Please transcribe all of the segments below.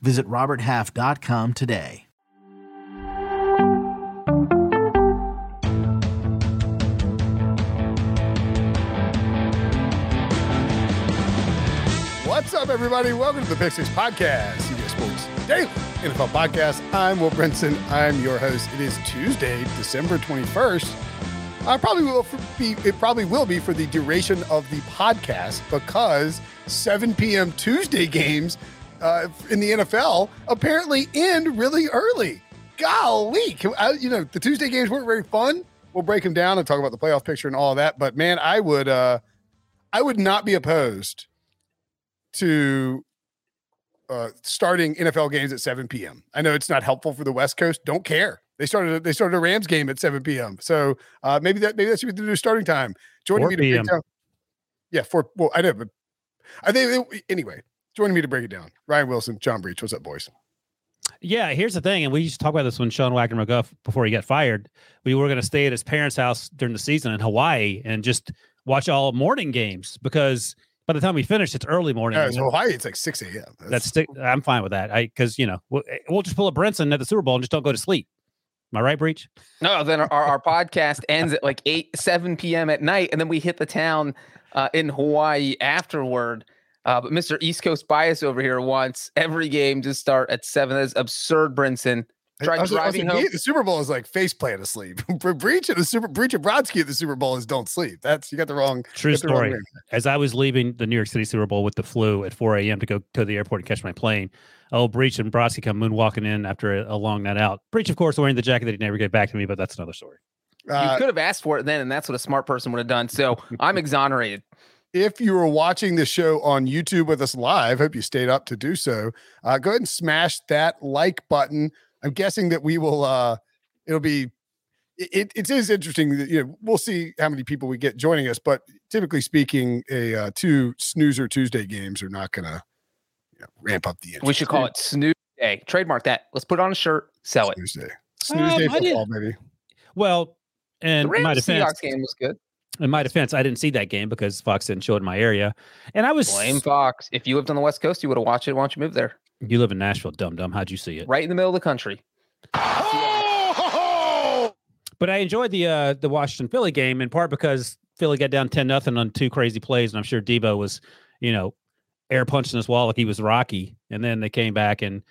Visit RobertHalf.com today. What's up, everybody? Welcome to the Pick Six Podcast, CBS Sports Daily NFL Podcast. I'm Will Brinson. I'm your host. It is Tuesday, December 21st. I probably will be. It probably will be for the duration of the podcast because 7 p.m. Tuesday games uh, in the NFL apparently end really early. Golly, Can, I, you know the Tuesday games weren't very fun. We'll break them down and talk about the playoff picture and all that. But man, I would, uh, I would not be opposed to uh, starting NFL games at 7 p.m. I know it's not helpful for the West Coast. Don't care. They started they started a Rams game at 7 p.m. So uh, maybe that maybe that should be the new starting time. Joining me to. Yeah, for well, I know, but I think anyway. Joining me to break it down, Ryan Wilson, John Breech. What's up, boys? Yeah, here's the thing, and we used to talk about this when Sean Wagner McGuff before he got fired. We were going to stay at his parents' house during the season in Hawaii and just watch all morning games because by the time we finish, it's early morning. Yeah, so Hawaii, it's like six a.m. That's, That's I'm fine with that. I because you know we'll, we'll, just pull a Brinson at the Super Bowl and just don't go to sleep. Am I right, Breech? No, then our, our podcast ends at like eight, seven p.m. at night, and then we hit the town uh, in Hawaii afterward. Uh, but Mr. East Coast bias over here wants every game to start at seven. That's absurd, Brinson. Try was, driving home. The Super Bowl is like face plant asleep. Breech at the Super Breech of Brodsky at the Super Bowl is don't sleep. That's you got the wrong. True story. Wrong As I was leaving the New York City Super Bowl with the flu at 4 a.m. to go to the airport and catch my plane, oh Breech and Brodsky come moonwalking in after a, a, long night out. Breech, of course, wearing the jacket that he never gave back to me, but that's another story. Uh, you could have asked for it then, and that's what a smart person would have done. So I'm exonerated. If you were watching the show on YouTube with us live, hope you stayed up to do so. Uh, go ahead and smash that like button. I'm guessing that we will. uh It'll be. It, it is interesting that you know we'll see how many people we get joining us, but typically speaking, a uh, two snoozer Tuesday games are not going to you know, ramp up the. Interest. We should call it snooze day. Trademark that. Let's put on a shirt. Sell snooze it. Day. Snooze um, day football, maybe. Well, and the Rams my defense, Seahawks game was good in my defense, I didn't see that game because Fox didn't show it in my area, and I was blame Fox. If you lived on the West Coast, you would have watched it. Why don't you move there? You live in Nashville, dumb dumb. How'd you see it? Right in the middle of the country. Oh! But I enjoyed the uh, the Washington Philly game in part because Philly got down ten nothing on two crazy plays, and I'm sure Debo was, you know, air punching his wall like he was Rocky, and then they came back and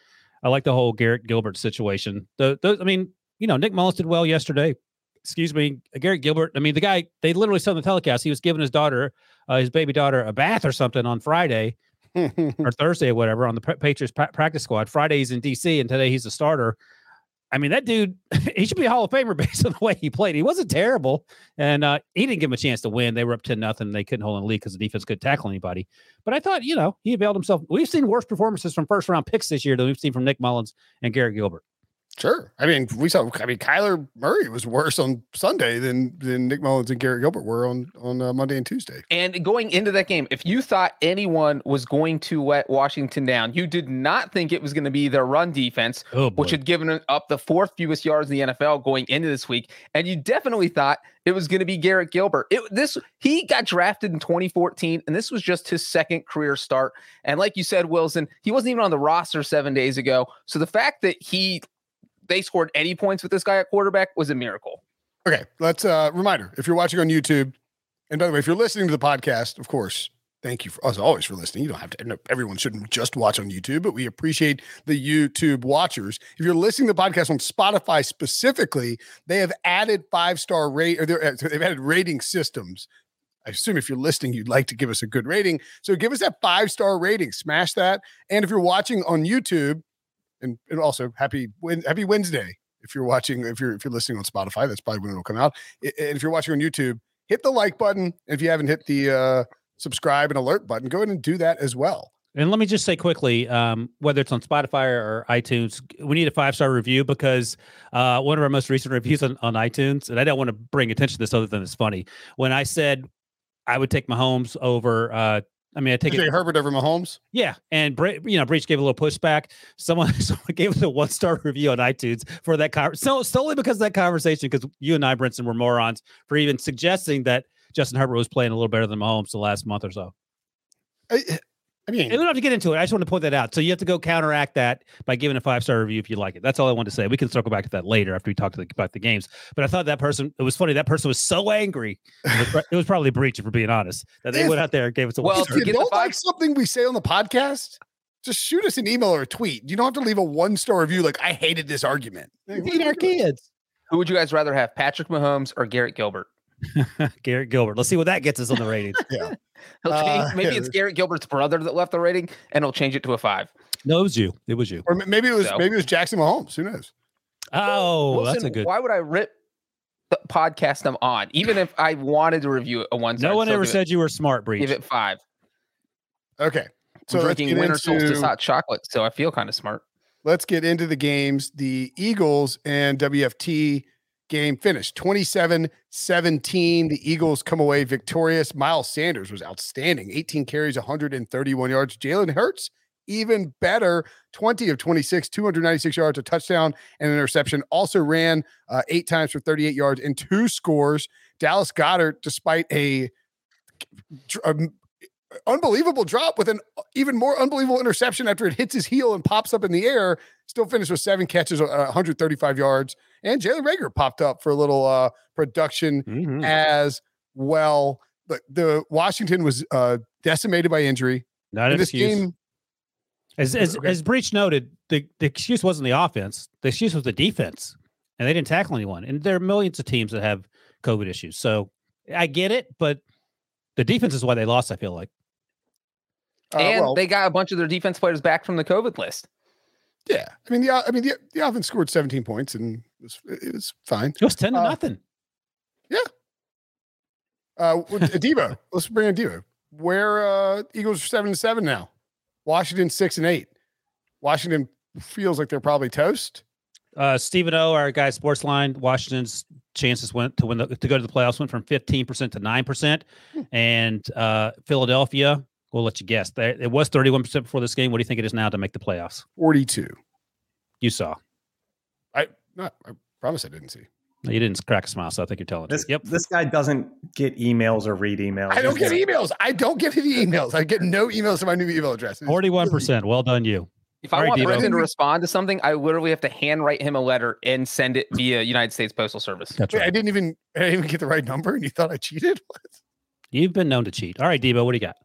I like the whole Garrett Gilbert situation. The, the I mean, you know, Nick Mullens did well yesterday excuse me, Garrett Gilbert. I mean, the guy, they literally said on the telecast, he was giving his daughter, uh, his baby daughter, a bath or something on Friday or Thursday or whatever on the Patriots practice squad. Friday he's in DC and today he's a starter. I mean, that dude, he should be a Hall of Famer based on the way he played. He wasn't terrible, and uh, he didn't give him a chance to win. They were up ten nothing. They couldn't hold in the lead because the defense couldn't tackle anybody. But I thought, you know, he availed himself. We've seen worse performances from first round picks this year than we've seen from Nick Mullens and Garrett Gilbert. Sure. I mean, we saw. I mean, Kyler Murray was worse on Sunday than than Nick Mullens and Garrett Gilbert were on on uh, Monday and Tuesday. And going into that game, if you thought anyone was going to let Washington down, you did not think it was going to be their run defense, oh, which had given up the fourth fewest yards in the NFL going into this week, and you definitely thought it was going to be Garrett Gilbert. It, this he got drafted in 2014, and this was just his second career start. And like you said, Wilson, he wasn't even on the roster seven days ago. So the fact that he they scored any points with this guy at quarterback was a miracle. Okay, let's uh reminder if you're watching on YouTube, and by the way, if you're listening to the podcast, of course, thank you for as always for listening. You don't have to. Everyone shouldn't just watch on YouTube, but we appreciate the YouTube watchers. If you're listening to the podcast on Spotify specifically, they have added five star rate or uh, they've added rating systems. I assume if you're listening, you'd like to give us a good rating. So give us that five star rating, smash that. And if you're watching on YouTube, and, and also happy happy Wednesday if you're watching if you're if you're listening on Spotify that's probably when it'll come out. And if you're watching on YouTube hit the like button. If you haven't hit the uh, subscribe and alert button go ahead and do that as well. And let me just say quickly, um, whether it's on Spotify or iTunes, we need a five star review because uh, one of our most recent reviews on, on iTunes, and I don't want to bring attention to this other than it's funny. When I said I would take Mahomes over uh, I mean, I take it Herbert over Mahomes. Yeah, and you know, Breech gave a little pushback. Someone, someone gave us a one star review on iTunes for that conversation. So solely because of that conversation, because you and I, Brinson, were morons for even suggesting that Justin Herbert was playing a little better than Mahomes the last month or so. I, I mean, we don't have to get into it. I just want to point that out. So you have to go counteract that by giving a five star review if you like it. That's all I want to say. We can circle back to that later after we talk the, about the games. But I thought that person. It was funny. That person was so angry. It was, it was probably Breech, if we're being honest, that they if, went out there and gave us a. Well, if you don't like something we say on the podcast, just shoot us an email or a tweet. You don't have to leave a one star review like I hated this argument. Hey, our kids. Who would you guys rather have, Patrick Mahomes or Garrett Gilbert? Garrett Gilbert. Let's see what that gets us on the ratings. yeah. Uh, maybe yeah, it's Garrett Gilbert's brother that left the rating, and he'll change it to a five. No, it was you. It was you. Or maybe it was so. maybe it was Jackson Mahomes. Who knows? Oh, Wilson, that's a good. Why would I rip the podcast I'm on, even if I wanted to review it a one? No one ever said it, you were smart, Breech. Give it five. Okay, so I'm drinking winter into, solstice hot chocolate, so I feel kind of smart. Let's get into the games. The Eagles and WFT game finished 27 17. The Eagles come away victorious. Miles Sanders was outstanding 18 carries, 131 yards. Jalen Hurts, even better 20 of 26, 296 yards, a touchdown, and an interception. Also ran uh, eight times for 38 yards and two scores. Dallas Goedert, despite a, a um, unbelievable drop with an even more unbelievable interception after it hits his heel and pops up in the air. Still finished with seven catches, uh, 135 yards. And Jalen Reagor popped up for a little uh, production mm-hmm. as well. But the Washington was uh, decimated by injury. Not an excuse. Game, as as, okay. as Breech noted, the, the excuse wasn't the offense. The excuse was the defense, and they didn't tackle anyone. And there are millions of teams that have COVID issues. So I get it, but the defense is why they lost. I feel like. Uh, and well, they got a bunch of their defense players back from the COVID list. Yeah, I mean the I mean the the offense scored 17 points and it was it was fine. It was 10 to uh, nothing. Yeah. Uh, Debo, let's bring in Debo. Where uh Eagles are seven to seven now. Washington six and eight. Washington feels like they're probably toast. Uh, Stephen O, our guy SportsLine. Washington's chances went to win the, to go to the playoffs went from 15% to 9%. Hmm. And uh, Philadelphia We'll let you guess. It was 31% before this game. What do you think it is now to make the playoffs? 42. You saw. I not I promise I didn't see. No, you didn't crack a smile, so I think you're telling this. Yep. This guy doesn't get emails or read emails. I don't get emails. I don't get any emails. I get no emails to my new email address. Forty-one percent. Well done, you. If I want Brendan to respond to something, I literally have to handwrite him a letter and send it via United States Postal Service. That's right. I didn't even I didn't even get the right number, and you thought I cheated. What? You've been known to cheat. All right, Debo, what do you got?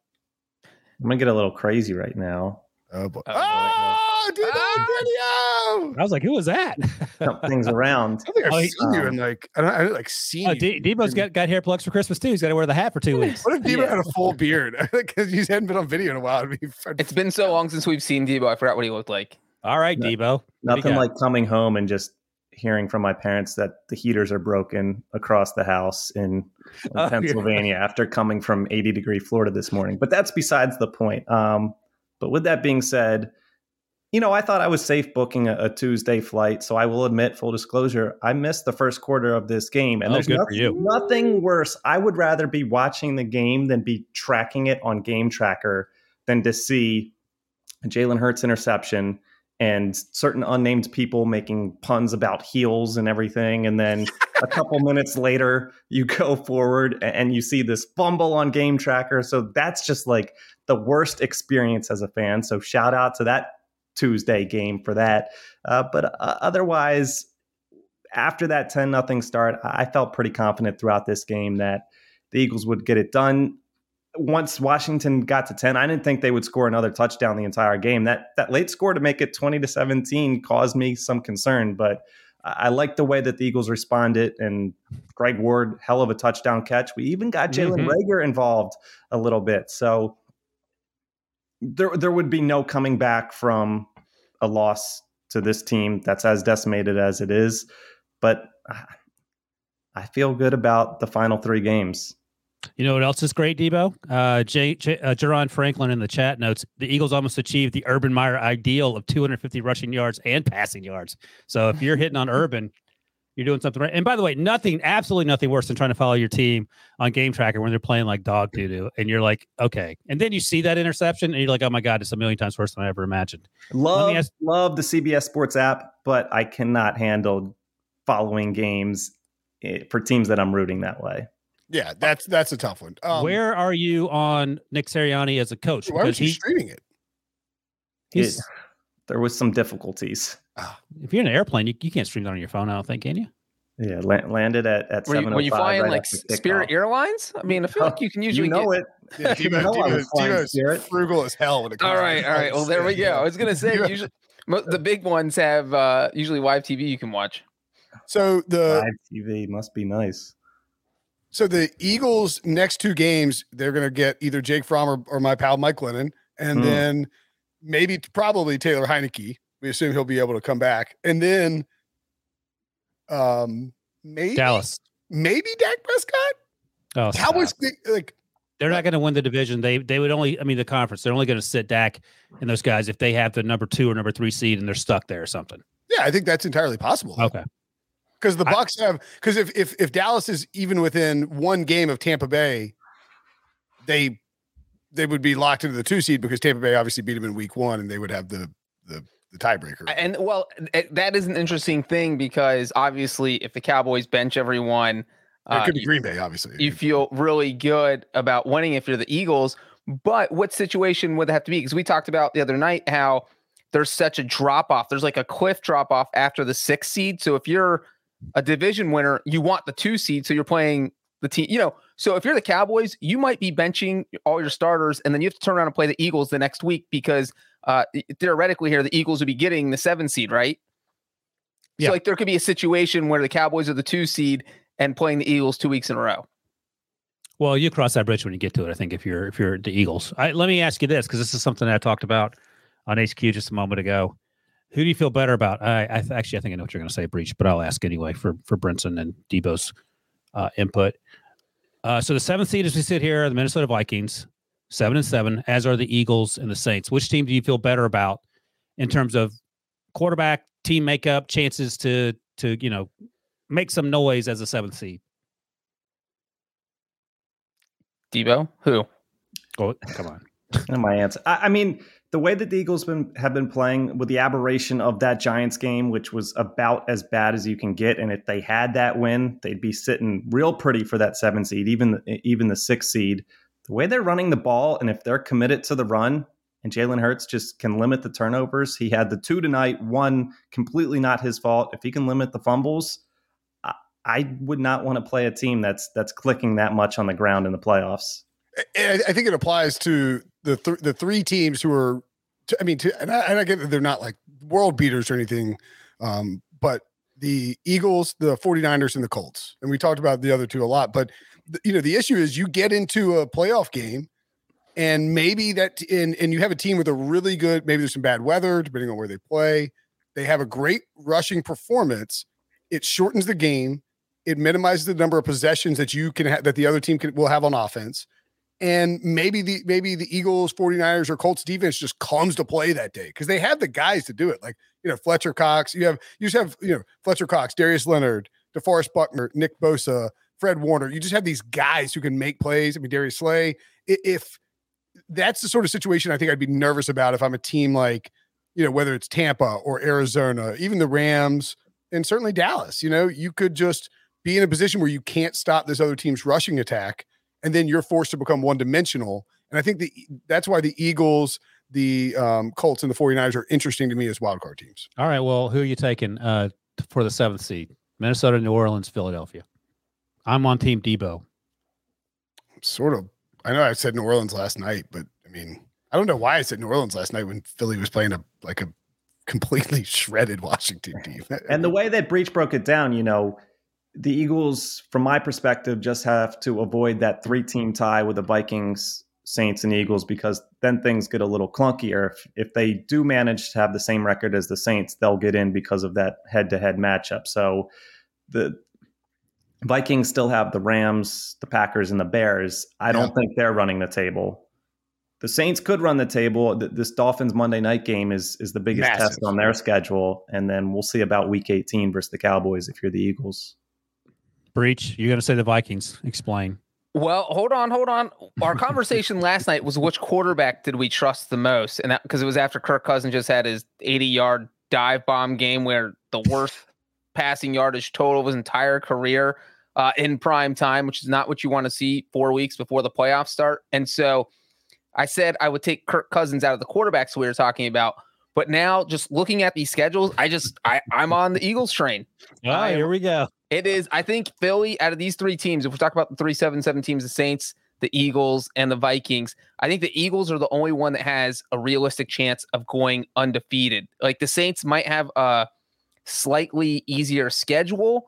I'm gonna get a little crazy right now. Oh boy! Oh, oh dude, ah! video! I was like, who was that? Jump things around. I think I've oh, seen you in like I don't, I don't like seen. Oh, D- Debo's got, got hair plugs for Christmas too. He's got to wear the hat for two weeks. what if Debo yeah. had a full beard? Because he hadn't been on video in a while. it's been so long since we've seen Debo. I forgot what he looked like. All right, no, Debo. Nothing like coming home and just hearing from my parents that the heaters are broken across the house in, in oh, Pennsylvania yeah. after coming from 80 degree Florida this morning. But that's besides the point. Um, but with that being said, you know, I thought I was safe booking a, a, Tuesday flight. So I will admit, full disclosure, I missed the first quarter of this game. And oh, there's nothing, nothing worse. I would rather be watching the game than be tracking it on Game Tracker than to see Jalen Hurts interception and certain unnamed people making puns about heels and everything. And then a couple minutes later, you go forward and you see this fumble on Game Tracker. So that's just like the worst experience as a fan. So shout out to that Tuesday game for that. Uh, but uh, otherwise, after that 10 nothing start, I felt pretty confident throughout this game that the Eagles would get it done once Washington got to 10, I didn't think they would score another touchdown the entire game. That that late score to make it 20 to 17 caused me some concern, but I like the way that the Eagles responded and Greg Ward, hell of a touchdown catch. We even got Jalen mm-hmm. Reagor involved a little bit. So there there would be no coming back from a loss to this team that's as decimated as it is. But I feel good about the final three games You know what else is great, Debo? Uh, J, J, uh, Jerron Franklin in the chat notes the Eagles almost achieved the Urban Meyer ideal of 250 rushing yards and passing yards. So if you're hitting on Urban, you're doing something right. And by the way, nothing, absolutely nothing worse than trying to follow your team on Game Tracker when they're playing like dog doo doo, and you're like, okay. And then you see that interception, and you're like, oh my god, it's a million times worse than I ever imagined. Love, ask- love the CBS Sports app, but I cannot handle following games eh, for teams that I'm rooting that way. Yeah, that's that's a tough one. Um, Where are you on Nick Sirianni as a coach? Why aren't you streaming it? He's, it, there was some difficulties. Ah. If you're in an airplane, you, you can't stream that on your phone. I don't think, can you? Yeah, landed at at seven. Were you, oh flying right like Spirit Airlines? I mean, I feel like you can usually you know get... it. Yeah, Timo, know Timo, Timo's frugal as hell when it comes. All right, all right. Well, there we go. I was gonna say usually the big ones have uh usually live TV you can watch. So the live TV must be nice. So the Eagles' next two games, they're going to get either Jake Fromm or, or, my pal Mike Glennon, and mm. then maybe probably Taylor Heinicke. We assume he'll be able to come back, and then um maybe Dallas, maybe Dak Prescott. Oh, how was the, like? They're not going to win the division. They they would only, I mean, the conference. They're only going to sit Dak and those guys if they have the number two or number three seed and they're stuck there or something. Yeah, I think that's entirely possible. Okay because the Bucs I, have because if if if Dallas is even within one game of Tampa Bay, they they would be locked into the two seed because Tampa Bay obviously beat them in week one, and they would have the the the tiebreaker. And well, that is an interesting thing because obviously, if the Cowboys bench everyone, it uh, could be Green Bay. Obviously, you feel really good about winning if you're the Eagles. But what situation would it have to be? Because we talked about the other night how there's such a drop off. There's like a cliff drop off after the sixth seed. So if you're a division winner, you want the two seed, so you're playing the team. You know, so if you're the Cowboys, you might be benching all your starters, and then you have to turn around and play the Eagles the next week because uh, theoretically here the Eagles would be getting the seven seed, right? Yeah. So like there could be a situation where the Cowboys are the two seed and playing the Eagles two weeks in a row. Well, you cross that bridge when you get to it. I think if you're if you're the Eagles, I, let me ask you this because this is something that I talked about on HQ just a moment ago. Who do you feel better about? I, I actually I think I know what you're going to say, Breech, but I'll ask anyway for for Brinson and Debo's uh, input. Uh, so the seventh seed as we sit here, the Minnesota Vikings, seven and seven, as are the Eagles and the Saints. Which team do you feel better about in terms of quarterback, team makeup, chances to to you know make some noise as a seventh seed? Debo, who? Oh, come on. my answer. I, I mean, the way that the Eagles been, have been playing with the aberration of that Giants game, which was about as bad as you can get, and if they had that win, they'd be sitting real pretty for that seven seed, even even the six seed. The way they're running the ball, and if they're committed to the run, and Jalen Hurts just can limit the turnovers. He had the two tonight, one completely not his fault. If he can limit the fumbles, I, I would not want to play a team that's that's clicking that much on the ground in the playoffs. I think it applies to the th- the three teams who are, t- I mean, to, and, I, and I get that they're not like world beaters or anything, um, but the Eagles, the 49ers, and the Colts. And we talked about the other two a lot, but the, you know, the issue is you get into a playoff game and maybe that and, and you have a team with a really good, maybe there's some bad weather, depending on where they play. They have a great rushing performance. It shortens the game. It minimizes the number of possessions that you can have that the other team can, will have on offense and maybe the maybe the Eagles, 49ers, or Colts defense just comes to play that day because they have the guys to do it. Like, you know, Fletcher Cox, you have you just have, you know, Fletcher Cox, Darius Leonard, DeForest Buckner, Nick Bosa, Fred Warner. You just have these guys who can make plays. I mean, Darius Slay. If that's the sort of situation I think I'd be nervous about if I'm a team like, you know, whether it's Tampa or Arizona, even the Rams, and certainly Dallas, you know, you could just be in a position where you can't stop this other team's rushing attack and then you're forced to become one dimensional. And I think the, that's why the Eagles, the um, Colts, and the 49ers are interesting to me as wildcard teams. All right. Well, who are you taking uh, for the seventh seed? Minnesota, New Orleans, Philadelphia. I'm on Team Debo. Sort of. I know I said New Orleans last night, but I mean, I don't know why I said New Orleans last night when Philly was playing a like a completely shredded Washington team. and the way that Breech broke it down, you know, the Eagles, from my perspective, just have to avoid that three team tie with the Vikings, Saints, and Eagles because then things get a little clunkier. If, if they do manage to have the same record as the Saints, they'll get in because of that head to head matchup. So the Vikings still have the Rams, the Packers, and the Bears. I don't think they're running the table. The Saints could run the table. This Dolphins Monday night game is is the biggest Massive. test on their schedule, and then we'll see about Week 18 versus the Cowboys if you're the Eagles. Breech, you're going to say the Vikings. Explain. Well, hold on, hold on. Our conversation last night was which quarterback did we trust the most, and that because it was after Kirk Cousins just had his 80 yard dive bomb game where the worst passing yardage total of his entire career uh, in prime time, which is not what you want to see four weeks before the playoffs start. And so I said I would take Kirk Cousins out of the quarterbacks we were talking about. But now, just looking at these schedules, I just I, I'm on the Eagles train. Oh, here we go. It is. I think Philly out of these three teams, if we talk about the three seven seven teams, the Saints, the Eagles, and the Vikings, I think the Eagles are the only one that has a realistic chance of going undefeated. Like the Saints might have a slightly easier schedule,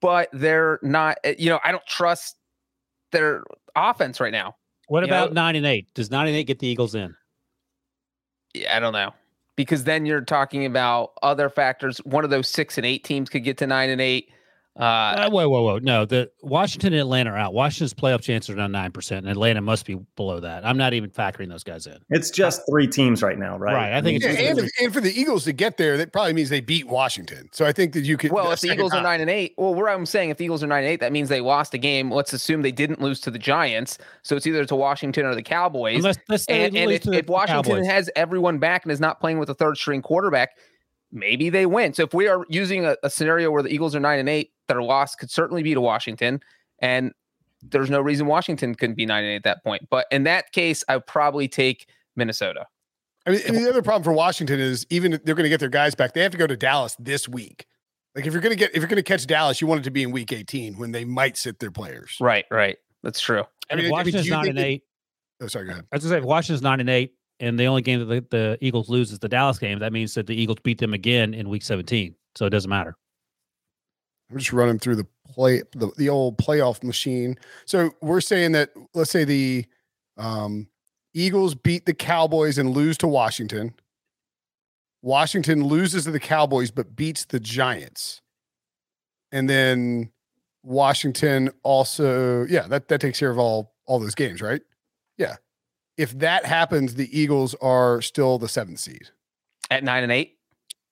but they're not, eh, you know, I don't trust their offense right now. What you about know? nine and eight? Does nine and eight get the Eagles in? Yeah, I don't know. Because then you're talking about other factors. One of those six and eight teams could get to nine and eight. Uh, uh, whoa, whoa, whoa! No, the Washington and Atlanta are out. Washington's playoff chances are now nine percent, and Atlanta must be below that. I'm not even factoring those guys in. It's just three teams right now, right? Right. I think yeah, and, if, and, for the Eagles to get there, that probably means they beat Washington. So I think that you could. Well, if the Eagles time. are nine and eight, well, where I'm saying if the Eagles are nine and eight, that means they lost a game. Let's assume they didn't lose to the Giants. So it's either to Washington or the Cowboys. Unless, and, and if, if Washington Cowboys. has everyone back and is not playing with a third string quarterback, maybe they win. So if we are using a, a, scenario where the Eagles are nine and eight, their loss could certainly be to Washington, and there's no reason Washington couldn't be nine and eight at that point. But in that case, I would probably take Minnesota. I mean, the other problem for Washington is even if they're going to get their guys back, they have to go to Dallas this week. Like if you're going to get if you're going to catch Dallas, you want it to be in week 18 when they might sit their players. Right, right. That's true. I mean, if Washington's I mean, nine and eight. oh, sorry. Go ahead. I was going to say, if Washington's nine and eight, and the only game that the, the, Eagles lose is the Dallas game. That means that the Eagles beat them again in Week 17, so it doesn't matter. I'm just running through the play the, the old playoff machine. So we're saying that let's say the um, Eagles beat the Cowboys and lose to Washington. Washington loses to the Cowboys but beats the Giants. And then Washington also, yeah, that, that takes care of all all those games, right? Yeah if that happens, the Eagles are still the seventh seed at nine and eight.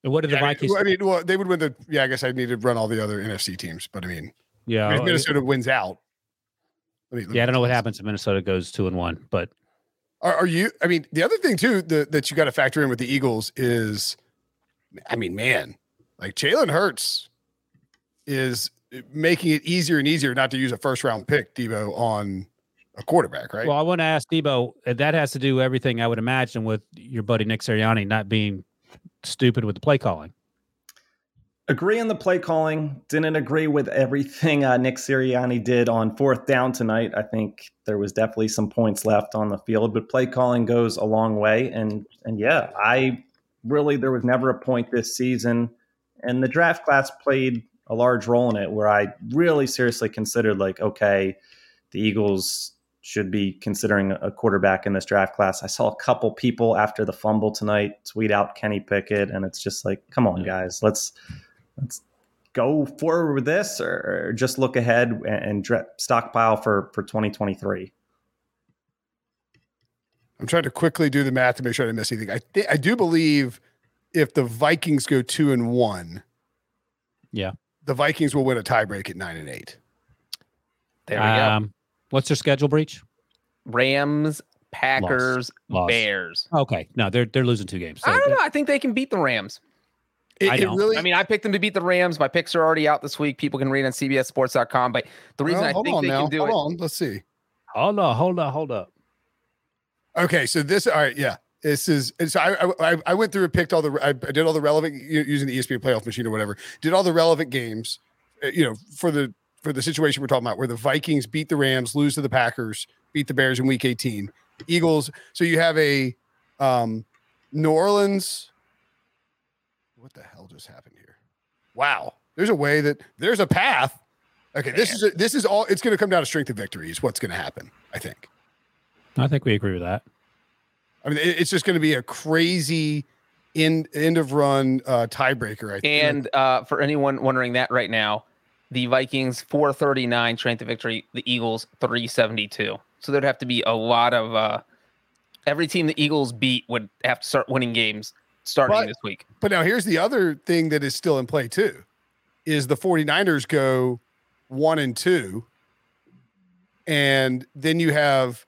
And what did yeah, the Vikings? I mean, well, they would win the. Yeah, I guess I need to run all the other NFC teams, but I mean, yeah, I mean, if Minnesota wins out. Let me, let yeah, I don't know what happens if Minnesota goes two and one, but are, are you? I mean, the other thing too the, that you got to factor in with the Eagles is, I mean, man, like Jalen Hurts is making it easier and easier not to use a first round pick, Debo, on a quarterback, right? Well, I want to ask Debo. Uh, that has to do everything I would imagine with your buddy Nick Sirianni not being stupid with the play calling. Agree on the play calling. Didn't agree with everything uh, Nick Sirianni did on fourth down tonight. I think there was definitely some points left on the field, but play calling goes a long way. And and yeah, I really there was never a point this season, and the draft class played a large role in it, where I really seriously considered like, okay, the Eagles should be considering a quarterback in this draft class. I saw a couple people after the fumble tonight tweet out Kenny Pickett, and it's just like, come on, guys, let's let's go forward with this, or, or just look ahead and, and stockpile for for 2023. I'm trying to quickly do the math to make sure I didn't miss anything. I th- I do believe if the Vikings go two and one, yeah, the Vikings will win a tiebreak at nine and eight. There we um, go. What's their schedule Breech? Rams, Packers, Loss. Loss. Bears. Okay, no, they're they're losing two games. So I don't know. I think they can beat the Rams. It, I, it really, I mean, I picked them to beat the Rams. My picks are already out this week. People can read on CBSSports.com. But the reason well, I think they now. can do hold it. On. Let's see. Hold on, hold on, hold up. Okay, so this, all right, yeah. This is so I, I I went through and picked all the I did all the relevant using the ESPN playoff machine or whatever. Did all the relevant games, uh, you know, for the for the situation we're talking about, where the Vikings beat the Rams, lose to the Packers, beat the Bears in Week 18. Eagles. So you have a um, New Orleans. What the hell just happened here? Wow, there's a way that there's a path. Okay, this is a, this is all. It's going to come down to strength of victory. Is what's going to happen. I think. I think we agree with that. I mean, it's just going to be a crazy end end of run uh, tiebreaker. I think. And uh, for anyone wondering that right now, the Vikings 439 strength of victory, the Eagles 372. So there'd have to be a lot of uh every team the Eagles beat would have to start winning games starting but, this week. But now here's the other thing that is still in play too. Is the 49ers go 1 and 2 and then you have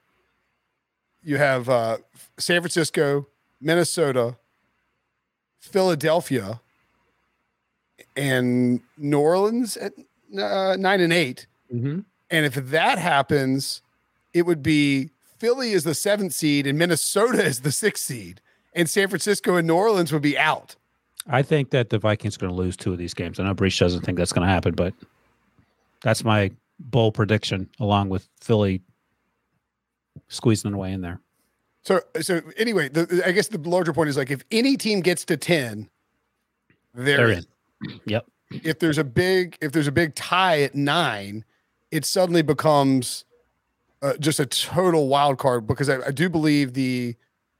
you have uh San Francisco, Minnesota, Philadelphia, and New Orleans at uh, nine and 8 mm-hmm. And if that happens, it would be Philly is the seventh seed and Minnesota is the sixth seed, and San Francisco and New Orleans would be out. I think that the Vikings are going to lose two of these games. I know Breech doesn't think that's going to happen, but that's my bold prediction, along with Philly squeezing away in there. So, so anyway, the, I guess the larger point is like if any team gets to ten, they're, they're in. Yep. If there's a big if there's a big tie at nine, it suddenly becomes uh, just a total wild card because I, I, do believe the.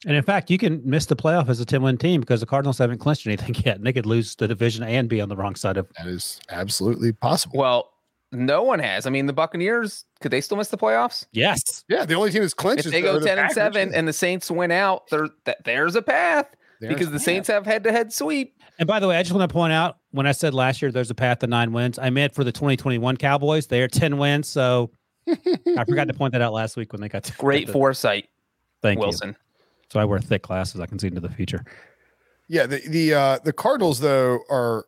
And in fact, you can miss the playoff as a 10 win team because the Cardinals haven't clinched anything yet. And they could lose the division and be on the wrong side of That is absolutely possible. Well, no one has. I mean, the Buccaneers, could they still miss the playoffs? Yes. Yeah. The only team that's clinched if they go 10 and 7 and the Saints win out, there, there's a path there's because the Saints have head to head sweep. And by the way, I just want to point out when I said last year there's a path to nine wins, I meant for the 2021 Cowboys. They are 10 wins. So I forgot to point that out last week when they got to great the, foresight. Thank Wilson. You. So I wear thick glasses. I can see into the future. Yeah, the the uh the Cardinals though are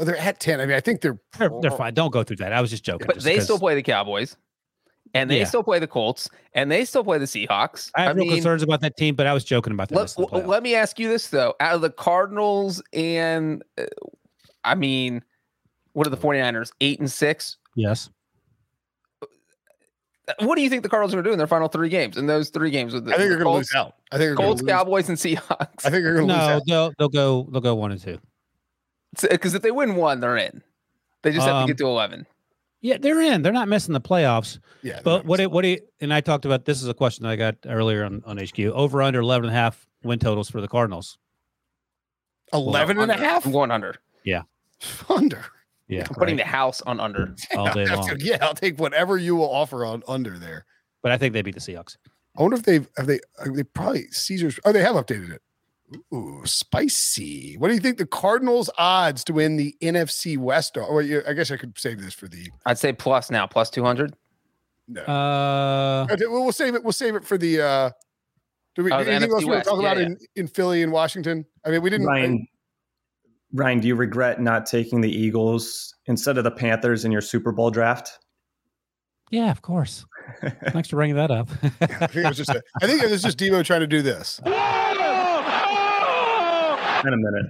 they're at 10. I mean, I think they're they're, they're fine. Don't go through that. I was just joking. But just they still play the Cowboys. And they yeah. still play the Colts, and they still play the Seahawks. I have I no mean, concerns about that team, but I was joking about that. Let, let me ask you this though: out of the Cardinals and, uh, I mean, what are the 49ers? Eight and six. Yes. What do you think the Cardinals are going to do in their final three games? In those three games, with the, I think they're going to lose out. I think Colts, Cowboys, and Seahawks. I think they're going to no, lose out. they'll they'll go they'll go one and two. Because if they win one, they're in. They just have um, to get to eleven. Yeah, they're in. They're not missing the playoffs. Yeah. But what it, what do you, and I talked about this is a question that I got earlier on, on HQ. Over under 11 and a half win totals for the Cardinals. 11 well, and a half? I'm going under. Yeah. Under. Yeah. I'm putting right. the house on under all day long. yeah, I'll take whatever you will offer on under there. But I think they beat the Seahawks. I wonder if they've have they they probably Caesars. Oh, they have updated it. Ooh, spicy. What do you think the Cardinals' odds to win the NFC West are? Well, I guess I could save this for the. I'd say plus now, plus two hundred. No. Uh, okay, well, we'll save it. We'll save it for the. uh Do we? Oh, anything else we want to talk yeah, about yeah. in in Philly and Washington? I mean, we didn't. Ryan, Ryan, do you regret not taking the Eagles instead of the Panthers in your Super Bowl draft? Yeah, of course. Thanks for bringing that up. I think it was just. A, I think it was just Debo trying to do this. In a minute.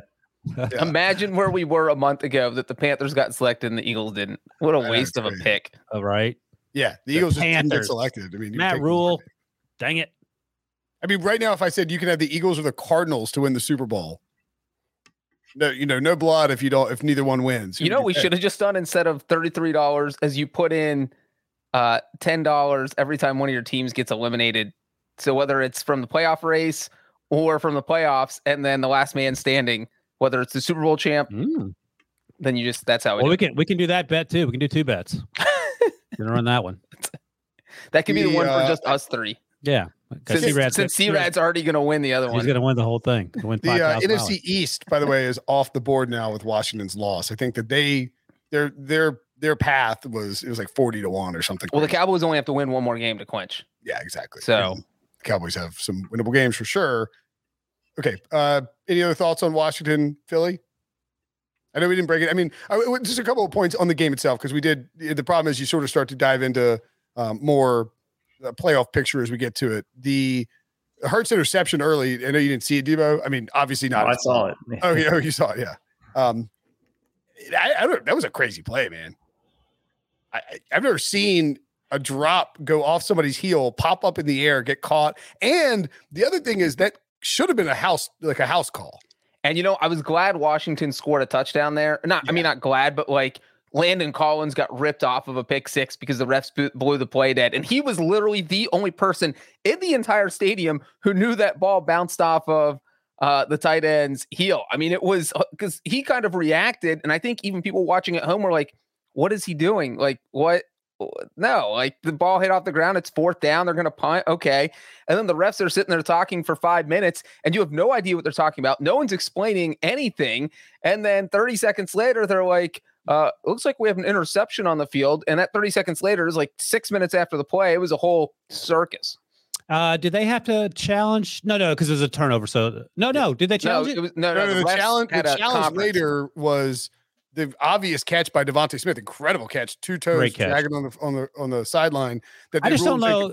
Yeah. Imagine where we were a month ago that the Panthers got selected and the Eagles didn't. What a waste of a pick. All right. Yeah. The, the Eagles Panthers. just selected. I mean, Matt Rhule. Dang it. I mean, right now, if I said you can have the Eagles or the Cardinals to win the Super Bowl, no, you know, no blood if you don't, if neither one wins. You know, we should have just done instead of $33 as you put in uh, $10 every time one of your teams gets eliminated. So whether it's from the playoff race or from the playoffs, and then the last man standing, whether it's the Super Bowl champ, mm. then you just that's how. We well, we can we can do that bet too. We can do two bets. We're gonna run that one. that could be the, the one uh, for just us three. Yeah. Since, C-Rad's, since C-Rad's already going to win the other one. He's going to win the whole thing. Win the uh, NFC East, by the way, is off the board now with Washington's loss. I think that they their their their path was it was like 40 to 1 or something. Well, crazy. the Cowboys only have to win one more game to clinch. Yeah, exactly. So and Cowboys have some winnable games for sure. Okay. Uh, any other thoughts on Washington, Philly? I know we didn't break it. I mean, I, just a couple of points on the game itself because we did. The problem is you sort of start to dive into um, more uh, playoff picture as we get to it. The Hurts interception early. I know you didn't see it, Debo. I mean, obviously not. Oh, I saw it. oh, yeah, oh, you saw it. Yeah. Um, I, I don't. That was a crazy play, man. I, I've never seen a drop go off somebody's heel, pop up in the air, get caught. And the other thing is that should have been a house, like a house call. And you know, I was glad Washington scored a touchdown there. Not, yeah. I mean, not glad, but like Landon Collins got ripped off of a pick six because the refs blew the play dead. And he was literally the only person in the entire stadium who knew that ball bounced off of uh, the tight end's heel. I mean, it was because uh, he kind of reacted. And I think even people watching at home were like, what is he doing? Like, what? No, like the ball hit off the ground. It's fourth down. They're going to punt. Okay. And then the refs are sitting there talking for five minutes and you have no idea what they're talking about. No one's explaining anything. And then 30 seconds later, they're like, uh, looks like we have an interception on the field. And that 30 seconds later is like six minutes after the play. It was a whole circus. Uh, did they have to challenge? No, no, because it was a turnover. So no, no. Did they challenge no, it? it was, no, no, No, the, the challenge, the challenge later was the obvious catch by DeVonta Smith. Incredible catch, two toes dragging on the on the on the sideline. That I just don't know-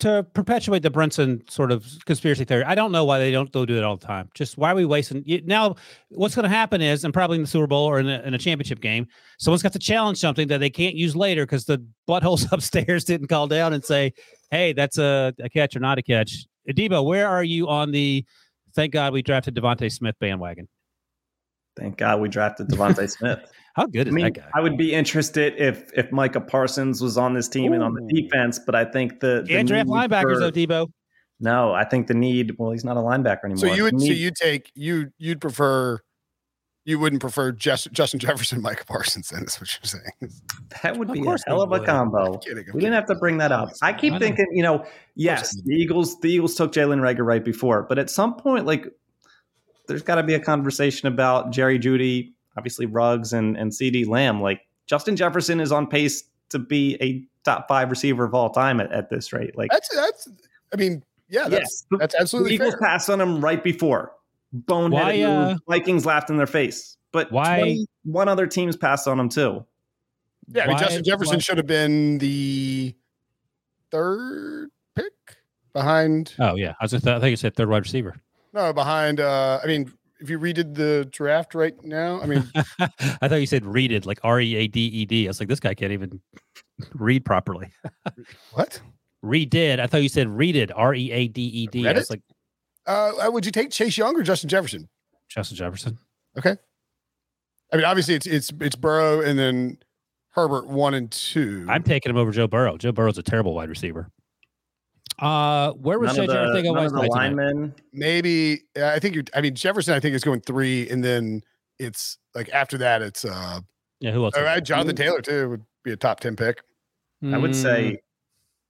to perpetuate the Brinson sort of conspiracy theory. I don't know why they don't go do it all the time. Just why are we wasting you, now? What's going to happen is, and probably in the Super Bowl or in a, in a championship game, someone's got to challenge something that they can't use later because the buttholes upstairs didn't call down and say, "Hey, that's a, a catch or not a catch." Adiba, where are you on the? Thank God we drafted DeVonta Smith bandwagon. Thank God we drafted DeVonta Smith. How good I is mean, that guy? I would be interested if if Micah Parsons was on this team and on the defense, but I think the, the Can't draft linebackers for- though, Debo. No, I think the need. Well, he's not a linebacker anymore. So you would The so need- you take you you'd prefer you wouldn't prefer Just, Justin Jefferson, Micah Parsons. Then is what you're saying. that would Of be a course hell we of a combo. I'm kidding. I'm We didn't have to bring that up. I keep I thinking, you know, yes, the Eagles, the Eagles took Jalen Reagor right before, but at some point, like, there's got to be a conversation about Jerry Jeudy, obviously Ruggs and and CeeDee Lamb. Like Justin Jefferson is on pace to be a top five receiver of all time at, at this rate. Like, That's that's. I mean, yeah, that's yes, that's the absolutely Eagles fair. passed on him right before. Boneheaded Why, uh. Vikings laughed in their face, but Why- one other teams passed on him too. Yeah, I mean, Why- Justin Jefferson why- should have been the third pick behind. Oh yeah, I was. Just, I think you said third wide receiver. No, behind. uh I mean, if you redid the draft right now, I mean, I thought you said readed like R E A D E D. I was like, this guy can't even read properly. what? Redid. I thought you said readed R E A D E D. I Read was it? like Uh, would you take Chase Young or Justin Jefferson? Justin Jefferson. Okay. I mean, obviously it's it's it's Burrow and then Herbert one and two. I'm taking him over Joe Burrow. Joe Burrow's a terrible wide receiver. Uh, where was None of JJ the, none of the tonight? linemen. maybe I think you. I mean, Jefferson. I think is going three, and then it's like after that, it's uh, Yeah, who else? all was right, there? Jonathan Taylor too would be a top ten pick. I would say,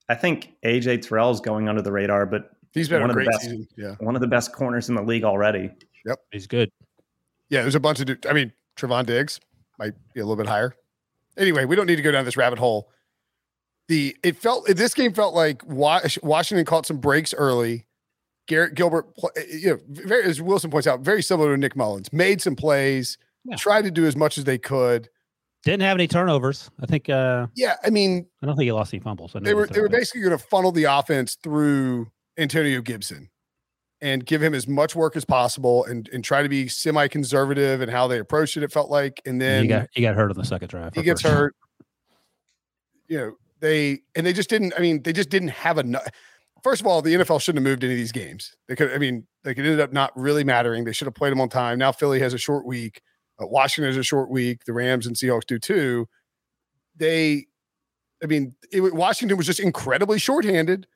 I think AJ Terrell's going under the radar, but He's been One a of the best. season. Yeah, one of the best corners in the league already. Yep, he's good. yeah. There's a bunch of. I mean, Trevon Diggs might be a little bit higher. Anyway, we don't need to go down this rabbit hole. The it felt this game felt like Washington caught some breaks early. Garrett Gilbert, eh, you know, very, as Wilson points out, very similar to Nick Mullens, made some plays, Yeah. tried to do as much as they could. Didn't have any turnovers. I think. Uh, Yeah, I mean, I don't think he lost any fumbles. They were they were basically going to funnel the offense through Antonio Gibson and give him as much work as possible and and try to be semi conservative in how they approached it. It felt like, and then he got he got hurt on the second drive. he gets first. hurt. You know, they and they just didn't. I mean, they just didn't have enough. First of all, the NFL shouldn't have moved any of these games. They could. I mean, like it ended up not really mattering. They should have played them on time. Now Philly has a short week. Uh, Washington has a short week. The Rams and Seahawks do too. They, I mean, it, wa- Washington was just incredibly shorthanded,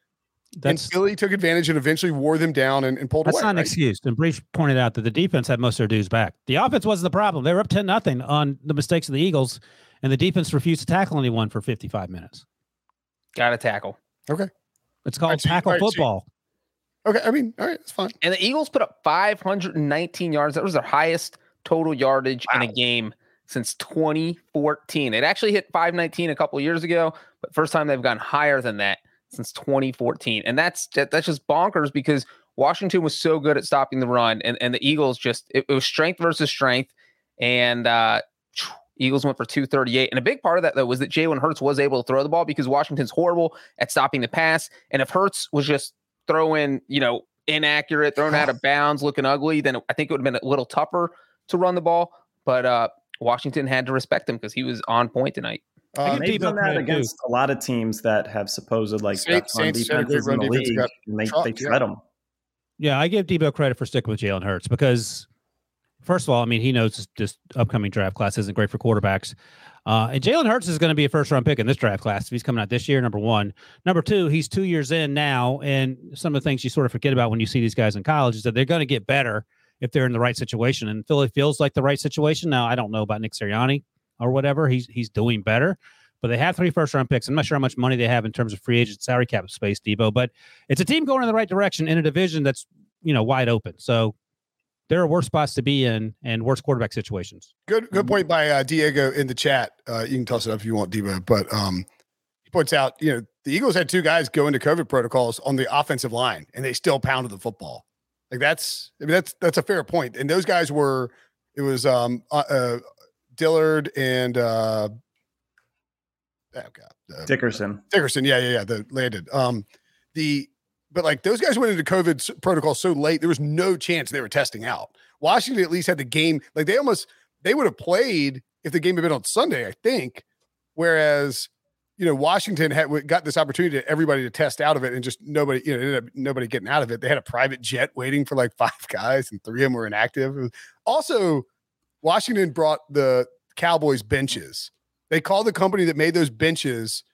That's and Philly took advantage and eventually wore them down and, and pulled That's away. That's not an right? excuse. And Breech pointed out that the defense had most of their dues back. The offense wasn't the problem. They were up 10 nothing on the mistakes of the Eagles, and the defense refused to tackle anyone for 55 minutes. Got to tackle. Okay. It's called Alright, so you- tackle alright, so you- football. Okay, I mean, all right, it's fine. And the Eagles put up 519 yards. That was their highest total yardage in a game since 2014. It actually hit 519 a couple years ago, but first time they've gone higher than that since 2014. And that's that- that's just bonkers because Washington was so good at stopping the run, and, and the Eagles just it, it was strength versus strength. And uh Eagles went for 238. And a big part of that, though, was that Jalen Hurts was able to throw the ball because Washington's horrible at stopping the pass. And if Hurts was just throwing, you know, inaccurate, thrown out of bounds, looking ugly, then I think it would have been a little tougher to run the ball. But uh, Washington had to respect him because he was on point tonight. Uh, They've done that credit, too. against a lot of teams that have supposed like Saints- best run Saints had a defenses in the league, and they, trucked, they yeah. them. Yeah, I give Debo credit for sticking with Jalen Hurts because, first of all, I mean, he knows this, upcoming draft class isn't great for quarterbacks. Uh, and Jalen Hurts is going to be a first round pick in this draft class if he's coming out this year, number one. Number two, he's two years in now. And some of the things you sort of forget about when you see these guys in college is that they're going to get better if they're in the right situation. And Philly feels like the right situation. Now, I don't know about Nick Sirianni. or whatever. He's he's doing better. But they have three first round picks. I'm not sure how much money they have in terms of free agent salary cap space, Debo. But it's a team going in the right direction in a division that's you know wide open. So there are worse spots to be in and worse quarterback situations. Good, good point by uh, Diego in the chat. Uh, you can toss it up if you want, Debo. But um, he points out, you know, the Eagles had two guys go into COVID protocols on the offensive line, and they still pounded the football. Like that's, I mean, that's that's a fair point. And those guys were, it was um, uh, uh Dillard and uh, oh god, uh, Dickerson. Dickerson, yeah, yeah, yeah. The landed. Um, the but like those guys went into COVID protocol so late, there was no chance they were testing out. Washington at least had the game. Like they almost they would have played if the game had been on Sunday, I think. Whereas you know, Washington had got this opportunity to everybody to test out of it, and just nobody, you know, ended up nobody getting out of it. They had a private jet waiting for like five guys, and three of them were inactive. Also, Washington brought the Cowboys benches. They called the company that made those benches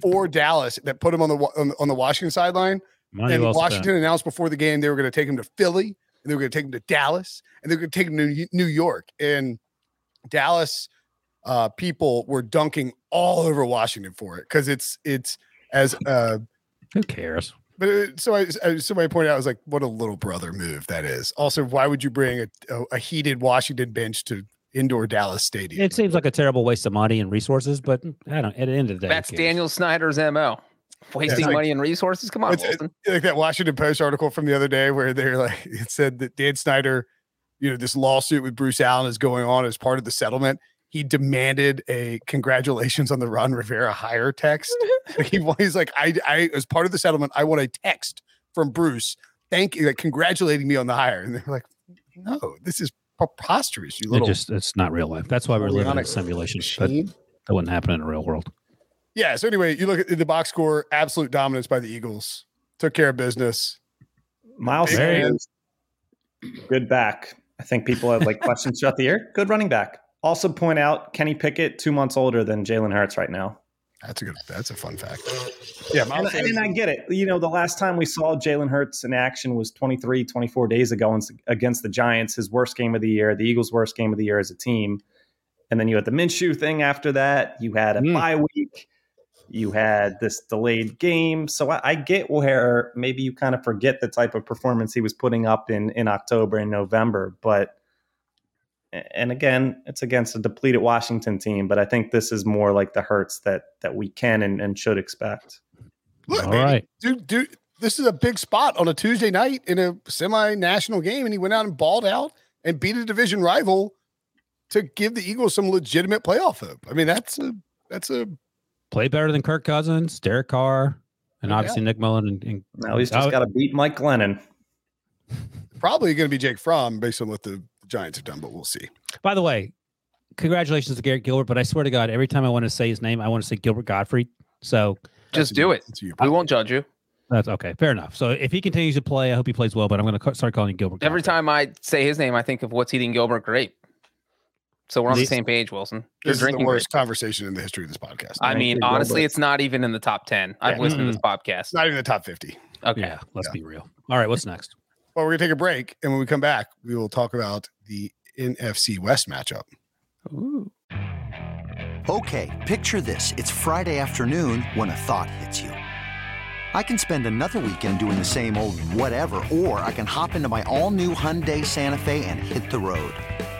for Dallas that put them on the on, on the Washington sideline. Money and well Washington spent. announced before the game they were going to take him to Philly, and they were going to take him to Dallas, and they were going to take him to New York. And Dallas uh, people were dunking all over Washington for it because it's it's as uh, who cares. But it, so I, somebody pointed out, I was like, "What a little brother move that is." Also, why would you bring a, a, a heated Washington bench to indoor Dallas Stadium? It seems like a terrible waste of money and resources, but I don't. At the end of the day, that's Daniel Snyder's mo. Wasting yeah, money and resources. Come on, it's, Wilson. like that Washington Post article from the other day where they're like, it said that Dan Snyder, you know, this lawsuit with Bruce Allen is going on as part of the settlement he demanded a congratulations on the Ron Rivera hire text. he, he's like, I, I, as part of the settlement, I want a text from Bruce, thank you, like congratulating me on the hire. And they're like, no, this is preposterous. You little, it just, it's not real life. That's why we're living in a simulation. That, that wouldn't happen in the real world. Yeah. So anyway, you look at the box score, absolute dominance by the Eagles. Took care of business. Miles Sanders, good back. I think people have like questions throughout the year. Good running back. Also, point out Kenny Pickett, two months older than Jalen Hurts right now. That's a good. That's a fun fact. Yeah, and, and, I get it. You know, the last time we saw Jalen Hurts in action was 23, 24 days ago against the Giants. His worst game of the year, the Eagles' worst game of the year as a team. And then you had the Minshew thing after that. You had a mm. bye week. You had this delayed game. So I, I get where maybe you kind of forget the type of performance he was putting up in in October and November, but and again, it's against a depleted Washington team, but I think this is more like the Hurts that that we can and, and should expect. Look, All man, right. dude, dude, this is a big spot on a Tuesday night in a semi-national game, and he went out and balled out and beat a division rival to give the Eagles some legitimate playoff hope. I mean, that's a that's a play better than Kirk Cousins, Derek Carr, and obviously yeah. Nick Mullen. And, and now he's just got to beat Mike Glennon. Probably going to be Jake Fromm based on what the Giants have done, but we'll see. By the way, congratulations to Garrett Gilbert. But I swear to God, every time I want to say his name, I want to say Gilbert Gottfried. So just do it. We won't judge you. That's okay. Fair enough. So if he continues to play, I hope he plays well. But I'm going to start calling him Gilbert. Every time I say his name, I think of what's eating Gilbert grape. So we're on the same page, Wilson. You're this is the worst grape. conversation in the history of this podcast. I mean, honestly, it's not even in the top ten. I've yeah. listened mm-hmm. to this podcast. Not even the top fifty. Okay. Yeah. Let's yeah. be real. All right. What's next? Well, we're gonna take a break, and when we come back, we will talk about the NFC West matchup. Ooh. Okay, picture this. It's Friday afternoon when a thought hits you. I can spend another weekend doing the same old whatever, or I can hop into my all new Hyundai Santa Fe and hit the road.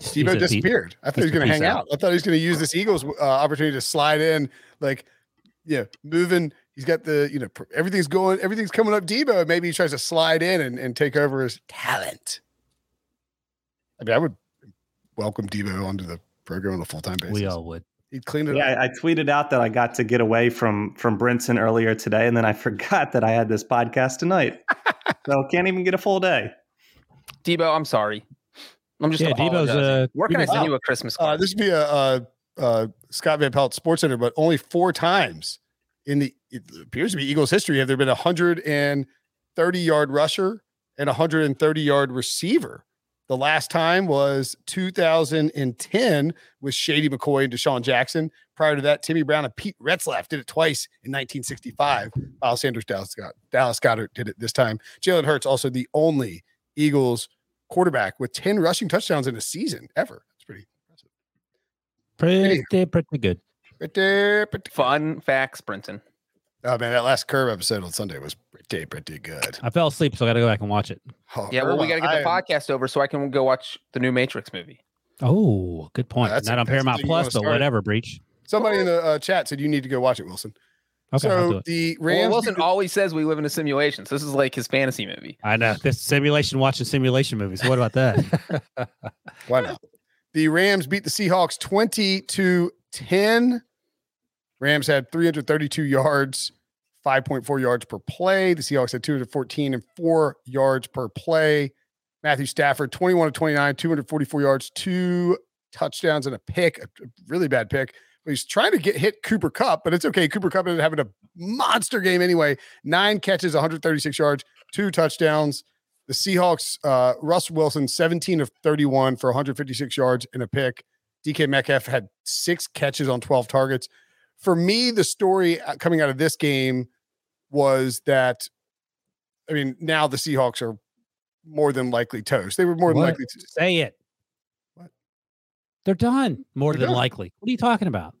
Debo disappeared. I thought he was going to hang out. out. I thought he was going to use this Eagles uh, opportunity to slide in, like, yeah, moving. He's got the, you know, everything's going, everything's coming up Debo. Maybe he tries to slide in and, and take over his talent. I mean, I would welcome Debo onto the program on a full time basis. We all would. He'd clean it yeah, up. I, I tweeted out that I got to get away from from Brinson earlier today, and then I forgot that I had this podcast tonight, so can't even get a full day. Debo, I'm sorry. I'm just Yeah, Debo's, apologizing. uh, Where can I Debo's send out. you a Christmas Uh, card? this would be a, a, a Scott Van Pelt Sports Center, but only four times in the it appears to be Eagles history have there been a hundred and thirty yard rusher and a hundred and thirty yard receiver. The last time was 2010 with Shady McCoy and DeSean Jackson. Prior to that, Timmy Brown and Pete Retzlaff did it twice in 1965. Miles Sanders, Dallas Scott, Dallas Goedert did it this time. Jalen Hurts also the only Eagles quarterback with 10 rushing touchdowns in a season ever. That's pretty impressive. Pretty, pretty good. Pretty, pretty Fun facts, Brinson. Oh man, that last Curb episode on Sunday was pretty, pretty good. I fell asleep, so I got to go back and watch it. Oh, Yeah, well, we got to get the I am- podcast over so I can go watch the new Matrix movie. Oh, good point. that's Not a- on that's Paramount thing you wanna Plus, but whatever. Breech. Somebody in the uh, chat said you need to go watch it, Wilson. Okay, I'll do so it. the Well, Rams. Wilson beat the- always says we live in a simulation. So this is like his fantasy movie. I know this simulation watching simulation movies. What about that? why not? The Rams beat the Seahawks 20 to 10. Rams had 332 yards, 5.4 yards per play. The Seahawks had 214 and four yards per play. Matthew Stafford, 21 to 29, 244 yards, two touchdowns and a pick, a a really bad pick. He's trying to get hit Cooper Kupp, but it's okay. Cooper Kupp ended up having a monster game anyway. Nine catches, 136 yards, two touchdowns. The Seahawks, uh, Russ Wilson, 17 of 31 for 156 yards and a pick. DK Metcalf had six catches on 12 targets. For me, the story uh, coming out of this game was that, I mean, now the Seahawks are more than likely toast. They were more than likely to. Say it. What? They're done. More They're than done. likely. What are you talking about?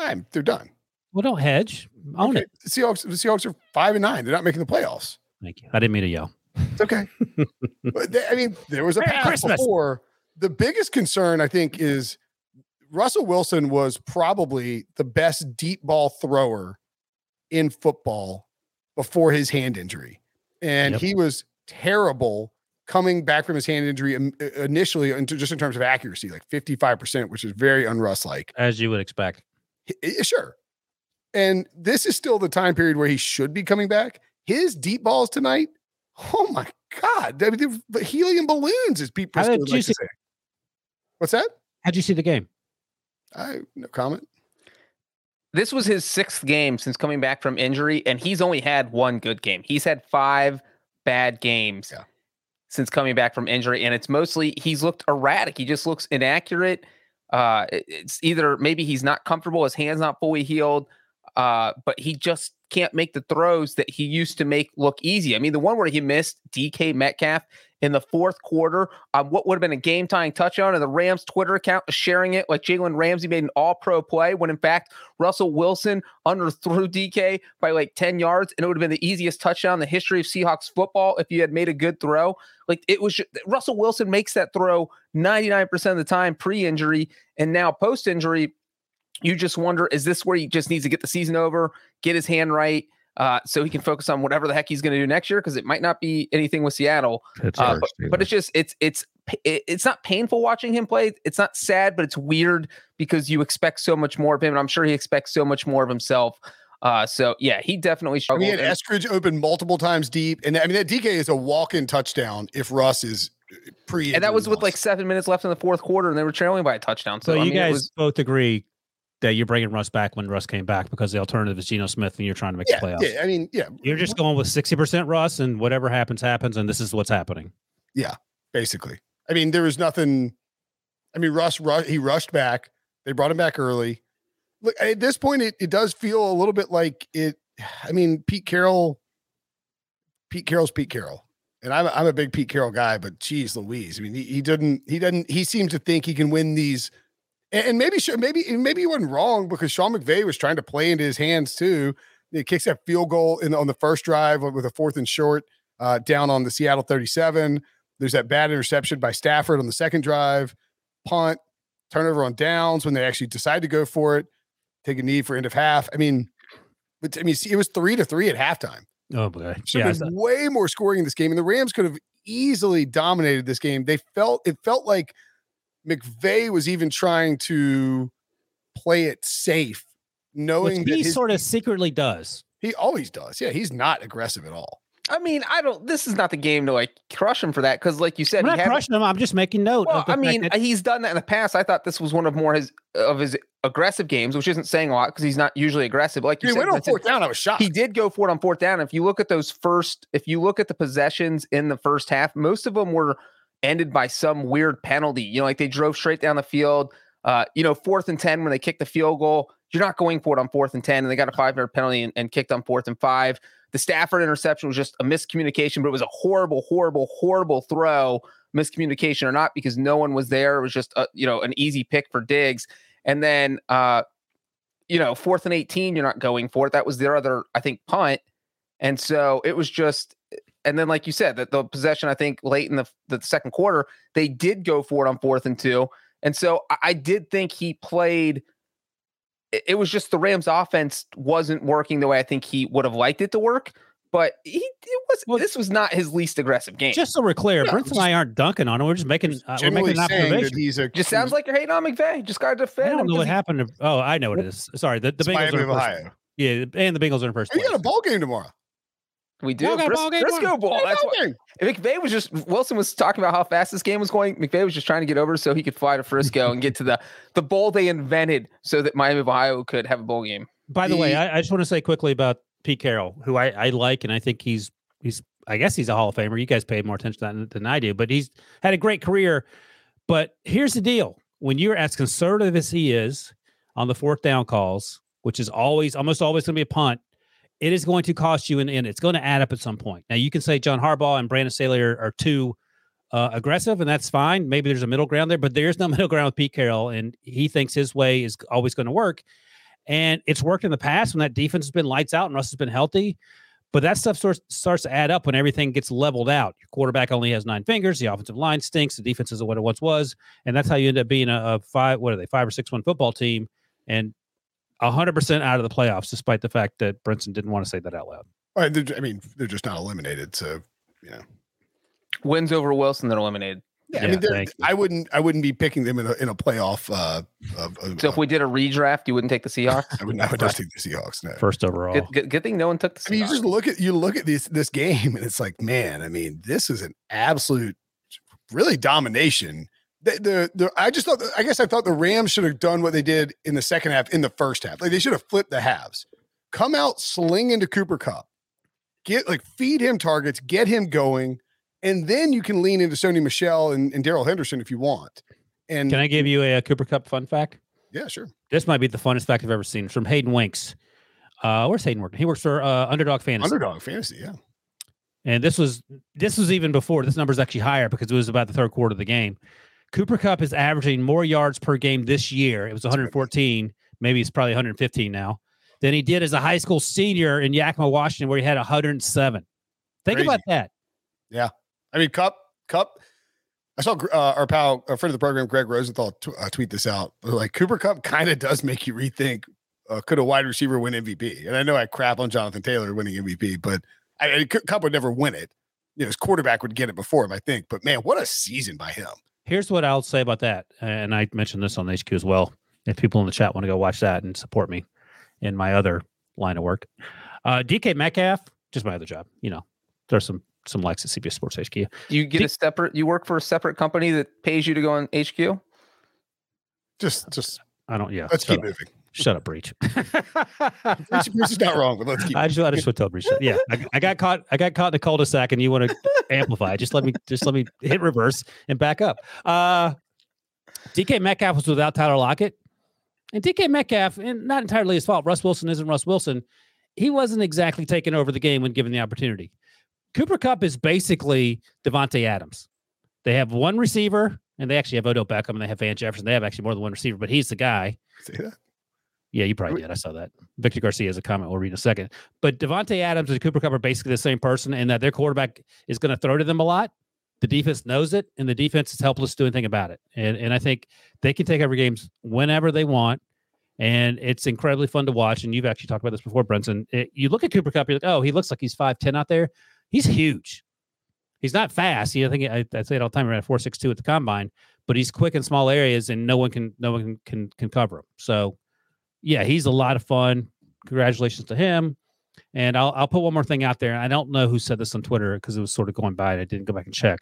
I'm, they're done. Well, don't hedge. Own Okay, it. The Seahawks, the Seahawks are five and nine. They're not making the playoffs. Thank you. I didn't mean to yell. It's okay. but they- I mean, there was a Merry pass before. The biggest concern, I think, is Russell Wilson was probably the best deep ball thrower in football before his hand injury, and Yep. he was terrible coming back from his hand injury initially, into just in terms of accuracy, like fifty-five percent, which is very unruss like. As you would expect. Sure. And this is still the time period where he should be coming back. His deep balls tonight, oh my God. I mean, they're helium balloons, as Pete How did you like to see- say. What's that? How'd you see the game? I no comment. This was his sixth game since coming back from injury, and he's only had one good game. He's had five bad games Yeah. since coming back from injury, and it's mostly he's looked erratic. He just looks inaccurate. Uh, it's either maybe he's not comfortable, his hands not fully healed, uh, but he just can't make the throws that he used to make look easy. I mean, the one where he missed DK Metcalf in the fourth quarter, um, what would have been a game tying touchdown, and the Rams Twitter account is sharing it like Jalen Ramsey made an all pro play when in fact Russell Wilson underthrew DK by like 10 yards, and it would have been the easiest touchdown in the history of Seahawks football if you had made a good throw. Like it was ju- Russell Wilson makes that throw 99% of the time pre injury, and now post injury. You just wonder, is this where he just needs to get the season over, get his hand right, uh, so he can focus on whatever the heck he's going to do next year? Because it might not be anything with Seattle. Uh, but, but it's just it's it's it's not painful watching him play. It's not sad, but it's weird because you expect so much more of him, and I'm sure he expects so much more of himself. Uh, so yeah, he definitely I struggled. mean, he had and- Eskridge open multiple times deep. And I mean, that DK is a walk in touchdown if Russ is pre and that was with like seven minutes left in the fourth quarter, and they were trailing by a touchdown. So, So I you mean, it guys was- both agree that you're bringing Russ back when Russ came back because the alternative is Geno Smith and you're trying to make yeah, the playoffs. yeah. I mean, yeah, You're just going with 60% Russ and whatever happens, happens. And this is what's happening. Yeah, basically. I mean, there was nothing. I mean, Russ, Russ he rushed back. They brought him back early. Look, at this point, it, it does feel a little bit like it. I mean, Pete Carroll, Pete Carroll's Pete Carroll. And I'm a, I'm a big Pete Carroll guy, but geez Louise. I mean, he, he didn't, he doesn't, he seems to think he can win these. And, and maybe, maybe, maybe he wasn't wrong because Sean McVay was trying to play into his hands too. He kicks that field goal in on the first drive with a fourth and short uh, down on the Seattle 37. There's that bad interception by Stafford on the second drive, punt, turnover on downs when they actually decide to go for it, take a knee for end of half. I mean, but I mean, see, it was three to three at halftime. Oh, boy. Should Yeah. have been way more scoring in this game, and the Rams could have easily dominated this game. They felt it felt like McVay was even trying to play it safe, knowing Which that he his, sort of secretly does. he always does. Yeah, he's not aggressive at all. I mean, I don't. This is not the game to like crush him for that because, like you said, I'm not had- crushing him. I'm just making note. Well, of the I mean, that- he's done that in the past. I thought this was one of more his of his aggressive games, which isn't saying a lot because he's not usually aggressive. But like you He said, went on Vincent, fourth down. I was shocked. he did go for it on fourth down. If you look at those first, if you look at the possessions in the first half, most of them were ended by some weird penalty. You know, like they drove straight down the field. Uh, you know, fourth and 10 when they kicked the field goal, you're not going for it on fourth and 10, and they got a five yard penalty and, and kicked on fourth and five. The Stafford interception was just a miscommunication, but it was a horrible, horrible, horrible throw, miscommunication or not, because no one was there. It was just a, you know, an easy pick for Diggs. And then uh, you know, fourth and 18, you're not going for it. That was their other, I think, punt. And so it was just, and then like you said, that the possession, I think late in the, the second quarter, they did go for it on fourth and two. And so I, I did think he played. It, it was just the Rams offense wasn't working the way I think he would have liked it to work. But he it was Well, this was not his least aggressive game. just so we're clear, No, Brent and I aren't dunking on him. We're just making uh, we're making an saying that observation. he's a just sounds like you're hating on McVay. Just got to defend. I don't him know 'cause what he- happened. To, oh, I know what it is. Sorry, the, the Bengals Miami are in first. Ohio. Yeah, and the Bengals are in first you got a ball game tomorrow. We do. Y'all got Bris- ball game Briscoe tomorrow? ball. Hey, That's ball what game. McVay was just Wilson was talking about how fast this game was going. McVay was just trying to get over so he could fly to Frisco and get to the the bowl they invented so that Miami of Ohio could have a bowl game. By the way, I, I just want to say quickly about Pete Carroll, who I, I like, and I think he's he's I guess he's a Hall of Famer. You guys paid more attention to that than I do, but he's had a great career. But here's the deal: when you're as conservative as he is on the fourth down calls, which is always almost always going to be a punt, it is going to cost you, and, it's going to add up at some point. Now you can say John Harbaugh and Brandon Staley are, are too uh, aggressive, and that's fine. Maybe there's a middle ground there, but there's no middle ground with Pete Carroll, and he thinks his way is always going to work. And it's worked in the past when that defense has been lights out and Russ has been healthy. But that stuff starts starts to add up when everything gets leveled out. Your quarterback only has nine fingers. The offensive line stinks. The defense isn't what it once was, and that's how you end up being a, a five. What are they? Five or six one football team, and hundred percent out of the playoffs, despite the fact that Brinson didn't want to say that out loud. All right, I mean, they're just not eliminated. So, you know, Wins over Wilson, they're eliminated. yeah, Yeah, I mean, they're- thank you. I wouldn't, I wouldn't be picking them in a in a playoff. Uh, of, of, So if we did a redraft, you wouldn't take the Seahawks. I would, I would not take the Seahawks. No. First overall, Good, good, good thing no one took the I mean, you just look at you look at this this game, and it's like, man, I mean, this is an absolute, really domination. The, the, the I just thought, I guess I thought the Rams should have done what they did in the second half, in the first half. Like they should have flipped the halves, come out, sling into Cooper Kupp, get like feed him targets, get him going, and then you can lean into Sony Michel and, and Darrell Henderson if you want. And can I give you a, a Cooper Kupp fun fact? yeah, sure. This might be the funnest fact I've ever seen. It's from Hayden Winks. Uh, where's Hayden working? He works for uh, Underdog Fantasy. Underdog fantasy, yeah. And this was this was even before this number is actually higher because it was about the third quarter of the game. Cooper Kupp is averaging more yards per game this year. It was 114. Maybe it's probably 115 now. Than he did as a high school senior in Yakima, Washington, where he had 107. Think Crazy. about that. Yeah, I mean, Kupp, Kupp. I saw uh, our pal, our friend of the program, Greg Rosenthal, t- uh, tweet this out. Like Cooper Kupp kind of does make you rethink: uh, could a wide receiver win MVP? And I know I crap on Jonathan Taylor winning MVP, but I, I, Kupp would never win it. You know, his quarterback would get it before him, I think. But man, what a season by him! Here's what I'll say about that. And I mentioned this on HQ as well. If people in the chat want to go watch that and support me in my other line of work, uh, DK Metcalf, just my other job. You know, there's some some likes at CBS Sports HQ. you get a separate. You work for a separate company that pays you to go on HQ. Just, just I don't. Yeah. let's shut keep up. moving. Shut up, Breech. Bruce, Bruce is not wrong, but let's keep. I just, I just want to tell Breech. Yeah, I, I got caught. I got caught in a cul-de-sac, and you want to amplify. Just let me, just let me hit reverse and back up. Uh, DK Metcalf was without Tyler Lockett, and DK Metcalf, and not entirely his fault. Russ Wilson isn't Russ Wilson. He wasn't exactly taking over the game when given the opportunity. Cooper Kupp is basically Davante Adams. They have one receiver, and they actually have Odell Beckham, and they have Van Jefferson. They have actually more than one receiver, but he's the guy. See that. Yeah, you probably did. I saw that. Victor Garcia has a comment we'll read in a second. But Davante Adams and Cooper Kupp are basically the same person in that their quarterback is going to throw to them a lot. The defense knows it, and the defense is helpless to do anything about it. And and I think they can take over games whenever they want. And it's incredibly fun to watch. And you've actually talked about this before, Brenton. It, you look at Cooper Kupp, you're like, oh, he looks like he's 5'10 out there. He's huge. He's not fast. You know, I think I, I say it all the time. Ran four six two at the combine, but he's quick in small areas, and no one can no one can can, can cover him. So, yeah, he's a lot of fun. Congratulations to him. And I'll I'll put one more thing out there. I don't know who said this on Twitter because it was sort of going by. And I didn't go back and check,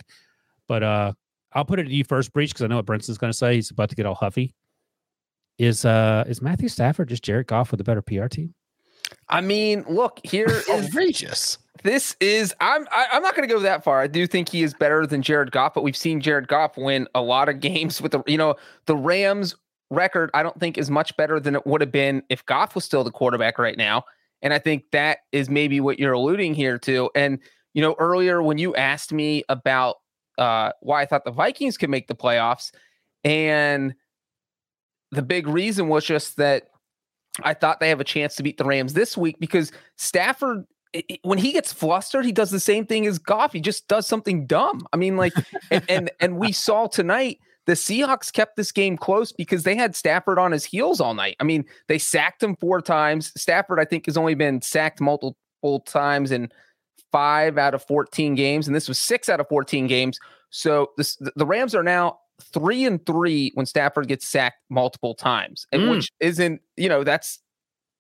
but uh, I'll put it to you first, Breech, because I know what Brinson's going to say. He's about to get all huffy. Is uh is Matthew Stafford just Jared Goff with a better PR team? I mean, look, here is outrageous. This is I'm I, am i am not going to go that far. I do think he is better than Jared Goff, but we've seen Jared Goff win a lot of games with the you know the Rams record. I don't think is much better than it would have been if Goff was still the quarterback right now. And I think that is maybe what you're alluding here to. And you know, earlier when you asked me about uh, why I thought the Vikings could make the playoffs, and the big reason was just that I thought they have a chance to beat the Rams this week because Stafford, when he gets flustered, he does the same thing as Goff. He just does something dumb. I mean, like, and, and and we saw tonight the Seahawks kept this game close because they had Stafford on his heels all night. I mean, they sacked him four times. Stafford, I think, has only been sacked multiple times in five out of 14 games, and this was six out of 14 games. So this, the Rams are now three and three when Stafford gets sacked multiple times, and mm. which isn't, you know, that's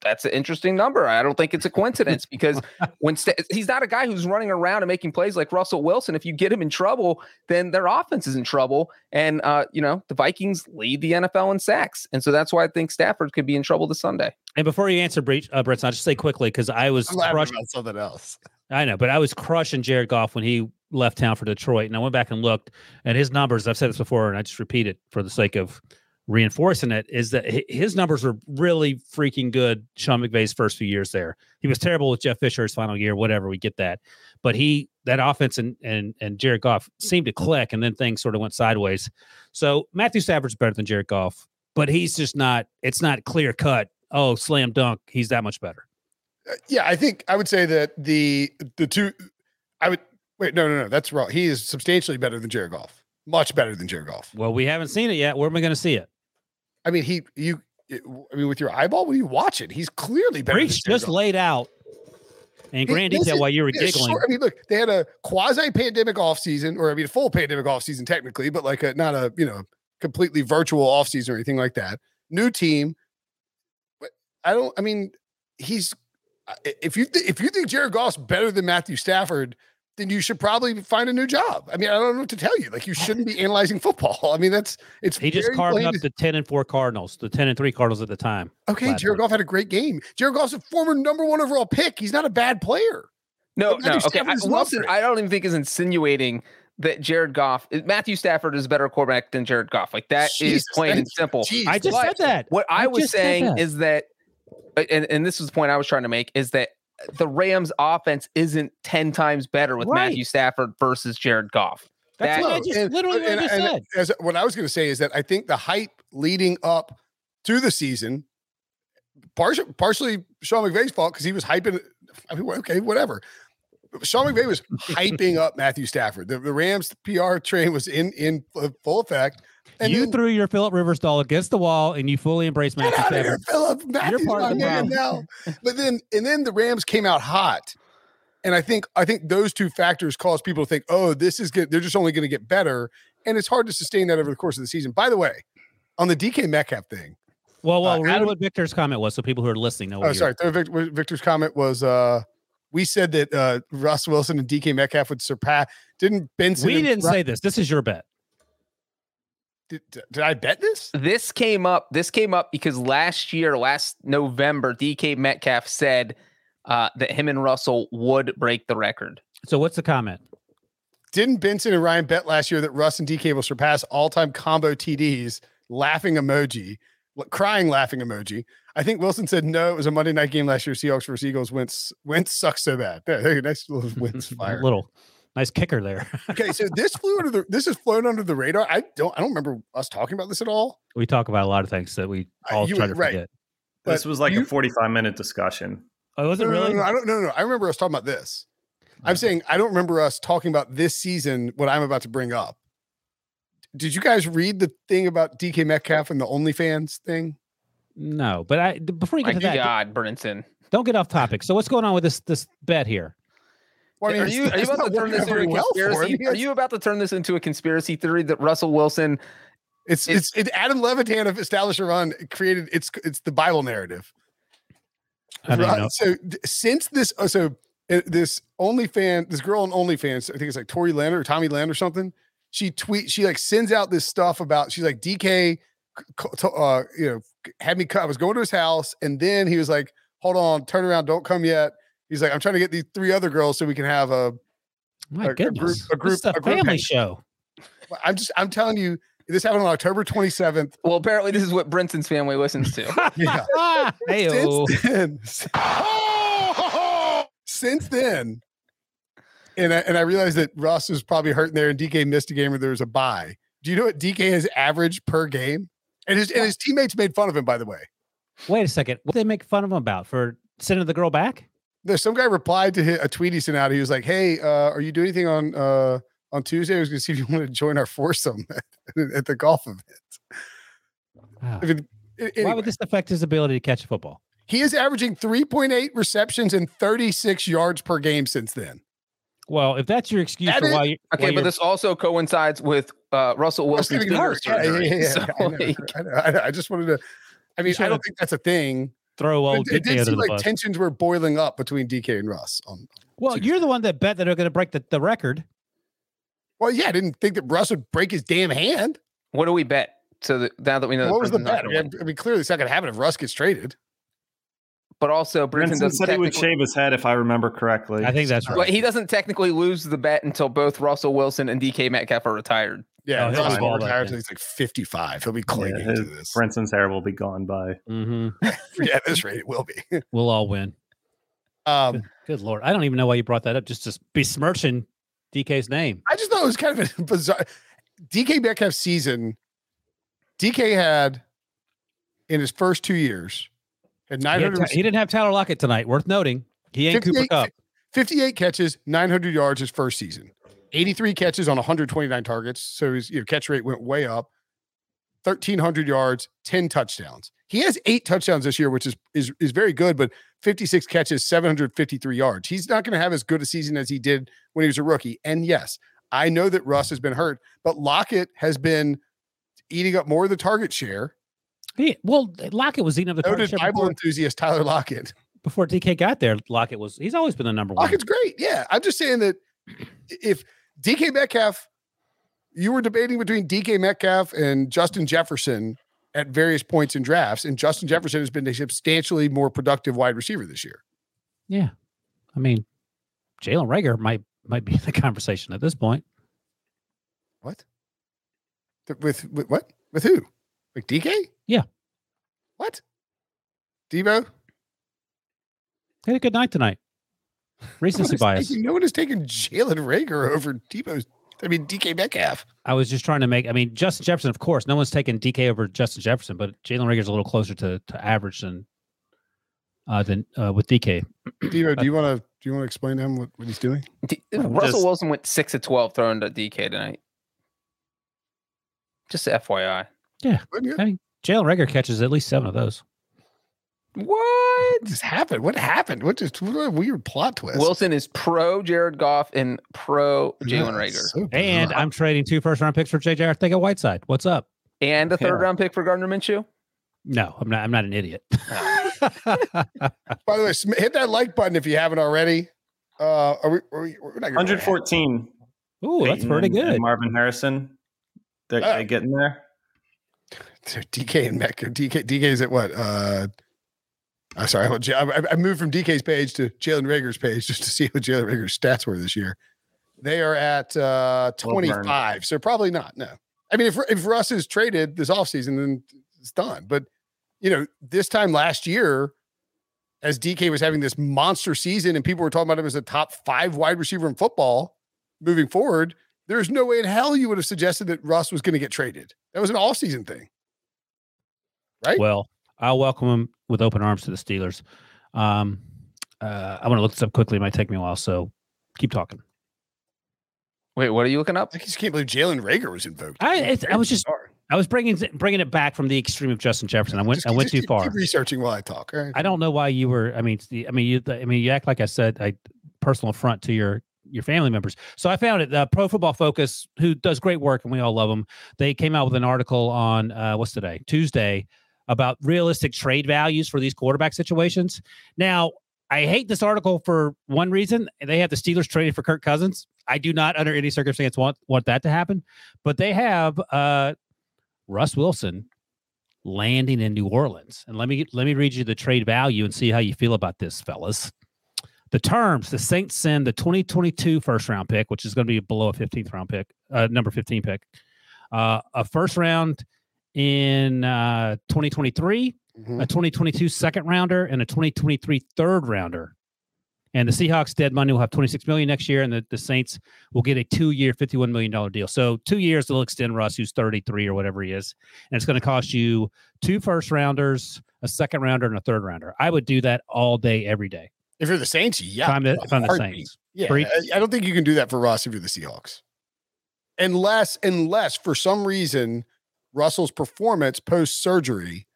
that's an interesting number. I don't think it's a coincidence because when St- he's not a guy who's running around and making plays like Russell Wilson. If you get him in trouble, then their offense is in trouble. And uh, you know, the Vikings lead the NFL in sacks, and so that's why I think Stafford could be in trouble this Sunday. And before you answer, Breech, uh, Brett, I'll just say quickly because I was crushing about something else. I know, but I was crushing Jared Goff when he left town for Detroit, and I went back and looked, and his numbers. I've said this before, and I just repeat it for the sake of reinforcing it. Is that his numbers were really freaking good? Sean McVay's first few years there, he was terrible with Jeff Fisher's final year. Whatever, we get that, but he that offense and and and Jared Goff seemed to click, and then things sort of went sideways. So Matthew Stafford's better than Jared Goff, but he's just not. It's not clear cut. Oh, slam dunk. He's that much better. Uh, yeah, I think I would say that the the two I would Wait, no, no, no. That's wrong. He is substantially better than Jared Goff. Much better than Jared Goff. Well, we haven't seen it yet. Where am I going to see it? I mean, he, you, I mean, with your eyeball, when you watch it, he's clearly better. Just laid out in grand detail while you were giggling. Short, I mean, look, they had a quasi-pandemic offseason, or I mean, a full pandemic offseason technically, but like a not a you know completely virtual offseason or anything like that. New team. I don't. I mean, he's if you th- if you think Jared Goff's better than Matthew Stafford, then you should probably find a new job. I mean, I don't know what to tell you. Like, you shouldn't be analyzing football. I mean, that's it's. He just carved up the ten and four Cardinals, the ten and three Cardinals at the time. Okay, Jared Goff had a great game. Jared Goff's a former number one overall pick. He's not a bad player. No, no. Okay, I, Wilson, I don't even think is insinuating that Jared Goff, Matthew Stafford is a better quarterback than Jared Goff. Like that Jesus, is plain and simple. Geez, I just said that. What I, I was saying that. is that, and, and this is the point I was trying to make, is that the Rams offense isn't 10 times better with right. Matthew Stafford versus Jared Goff. That's that, what I just and, literally and, what I just said. As, what I was going to say is that I think the hype leading up to the season, partially, partially Sean McVay's fault because he was hyping. I mean, okay, whatever. Sean McVay was hyping up Matthew Stafford. The, the Rams PR train was in in uh, full effect. And you then, threw your Philip Rivers doll against the wall, and you fully embraced Matthew Stafford. Here, Philip. Matthew's You're part of the man now. But then, and then the Rams came out hot, and I think I think those two factors cause people to think, oh, this is good. They're just only going to get better, and it's hard to sustain that over the course of the season. By the way, on the DK Metcalf thing. Well, well, uh, read Adam, what Victor's comment was, so people who are listening know. Oh, sorry. Victor, Victor's comment was. uh we said that uh, Russ Wilson and DK Metcalf would surpass. Didn't Benson? We didn't say this. This is your bet. Did, did I bet this? This came up. This came up because last year, last November, DK Metcalf said uh, that him and Russell would break the record. So what's the comment? Didn't Benson and Ryan bet last year that Russ and DK will surpass all-time combo TDs? Laughing emoji, crying laughing emoji. I think Wilson said no. It was a Monday night game last year. Seahawks versus Eagles. Wentz Wentz sucks so bad. There, nice little Wentz fire. little Nice kicker there. okay, so this flew under the this has flown under the radar. I don't I don't remember us talking about this at all. We talk about a lot of things that we all uh, try to right. forget. This was like you, a 45 minute discussion. Oh, was it no, really? No, no, I don't no no. I remember us talking about this. I'm saying I don't remember us talking about this season, what I'm about to bring up. Did you guys read the thing about DK Metcalf and the OnlyFans thing? No, but I before you get My to that, God, Brinson, don't get off topic. So what's going on with this this bet here? Well, I mean, are you, are you about to turn this into a conspiracy? Well are you about to turn this into a conspiracy theory that Russell Wilson? It's it's, it's Adam Levitan of Establish a Run created. It's it's the Bible narrative. Right? So since this, oh, so uh, this OnlyFans, this girl on OnlyFans, I think it's like Tori Land or Tommy Land or something. She tweet, she like sends out this stuff about. She's like DK, uh, you know, had me cut. I was going to his house, and then he was like, "Hold on, turn around, don't come yet." He's like, "I'm trying to get these three other girls so we can have a." My a, goodness, a group, a, group, a, a family show. I'm just, I'm telling you, this happened on October 27th. Well, apparently, this is what Brinson's family listens to. yeah. hey, since then, since then, and I, and I realized that Russ was probably hurting there, and DK missed a game where there was a bye. Do you know what DK has averaged per game? And his and his teammates made fun of him, by the way. Wait a second. What did they make fun of him about for sending the girl back? There's some guy replied to a tweet he sent out. He was like, "Hey, uh, are you doing anything on uh, on Tuesday? I was going to see if you want to join our foursome at, at the golf event." Wow. I mean, anyway. Why would this affect his ability to catch a football? He is averaging 3.8 receptions and 36 yards per game since then. Well, if that's your excuse that for is, why you okay, why but this also coincides with uh, Russell Wilson's finger yeah, yeah, yeah, yeah. So, I, know, like, I, know, I, know, I, just wanted to. I mean, I don't think that's a thing. Throw old. It, it did seem like bus. tensions were boiling up between DK and Russ. On, on well, Tuesday. you're the one that bet that they're going to break the, the record. Well, yeah, I didn't think that Russ would break his damn hand. What do we bet? So that, now that we know, what was the bet? I mean, I mean, clearly it's not going to happen if Russ gets traded but also Brinson, Brinson said he would shave his head if I remember correctly. I think that's right. But he doesn't technically lose the bet until both Russell Wilson and DK Metcalf are retired. Yeah, oh, he'll be retired until he's like 55. He'll be clinging yeah, his, to this. Brinson's hair will be gone by. Mm-hmm. yeah, at this rate, it will be. we'll all win. Um, good, good, lord, I don't even know why you brought that up. Just to besmirching DK's name. I just thought it was kind of a bizarre. DK Metcalf's season. DK had in his first two years and 900 he, he, didn't have Tyler Lockett tonight. Worth noting. He ain't Cooper Kupp. 58 catches, 900 yards his first season. 83 catches on 129 targets. So his you know, catch rate went way up. 1,300 yards, 10 touchdowns. He has eight touchdowns this year, which is is is very good, but 56 catches, 753 yards. He's not going to have as good a season as he did when he was a rookie. And yes, I know that Russ has been hurt, but Lockett has been eating up more of the target share well, Lockett was the so did Bible before, enthusiast Tyler Lockett. Before DK got there, Lockett was he's always been the number one. Lockett's great. Yeah. I'm just saying that if DK Metcalf, you were debating between DK Metcalf and Justin Jefferson at various points in drafts, and Justin Jefferson has been a substantially more productive wide receiver this year. Yeah. I mean, Jalen Reagor might might be in the conversation at this point. What? With, with what? With who? Like DK? Yeah. What? Devo? Had a good night tonight. Recency no bias. Taking, no one is taking Jalen Reagor over Devo's. I mean, DK Metcalf. I was just trying to make. I mean, Justin Jefferson, of course. No one's taking DK over Justin Jefferson, but Jalen Reagor's a little closer to, to average than uh, than uh, with DK. Devo, do you want to do you want to explain to him what, what he's doing? D- Russell just, Wilson went six to twelve throwing to DK tonight. Just FYI. Yeah. I mean, Jalen Reagor catches at least seven of those. What just happened? What happened? What just what a weird plot twist? Wilson is pro Jared Goff and pro Jalen Reagor. So and I'm trading two first round picks for JJ Arcega Whiteside. What's up? And a third yeah. round pick for Gardner Minshew? No, I'm not. I'm not an idiot. By the way, hit that like button if you haven't already. Uh, are we? Are we we're not 114. Ooh, that's pretty good. Marvin Harrison. They're, uh, they getting there. DK and Mecca. DK DK is at what? Uh, I'm sorry. I, I moved from DK's page to Jalen Reagor's page just to see what Jalen Reagor's stats were this year. They are at uh, 25, so probably not. No, I mean, if if Russ is traded this offseason, then it's done. But you know, this time last year, as DK was having this monster season, and people were talking about him as a top five wide receiver in football moving forward, there's no way in hell you would have suggested that Russ was going to get traded. That was an all season thing right? Well, I'll welcome him with open arms to the Steelers. Um, uh, I want to look this up quickly. It might take me a while, so keep talking. Wait, what are you looking up? I just can't believe Jalen Reagor was invoked. I, I was just, I was bringing bringing it back from the extreme of Justin Jefferson. I went, just, I went too keep, far. Keep researching while I talk. Right. I don't know why you were. I mean, I mean, you. I mean, you act like I said. I personal affront to your your family members. So I found it. Uh, Pro Football Focus, who does great work, and we all love them. They came out with an article on uh, what's today, Tuesday, about realistic trade values for these quarterback situations. Now, I hate this article for one reason. They have the Steelers traded for Kirk Cousins. I do not, under any circumstance, want want that to happen. But they have uh, Russ Wilson landing in New Orleans. And let me let me read you the trade value and see how you feel about this, fellas. The terms: the Saints send the 2022 first round pick, which is going to be below a 15th round pick, uh, number 15 pick, uh, a first round in uh, 2023, mm-hmm. a 2022 second rounder, and a 2023 third rounder. And the Seahawks dead money will have 26 million next year, and the, the Saints will get a two-year, 51 million dollar deal. So two years they'll extend Russ, who's 33 or whatever he is, and it's going to cost you two first rounders, a second rounder, and a third rounder. I would do that all day, every day. If you're the Saints, yeah. If I'm the, if I'm the Saints, yeah. I, I don't think you can do that for Russ if you're the Seahawks, unless unless for some reason Russell's performance post surgery.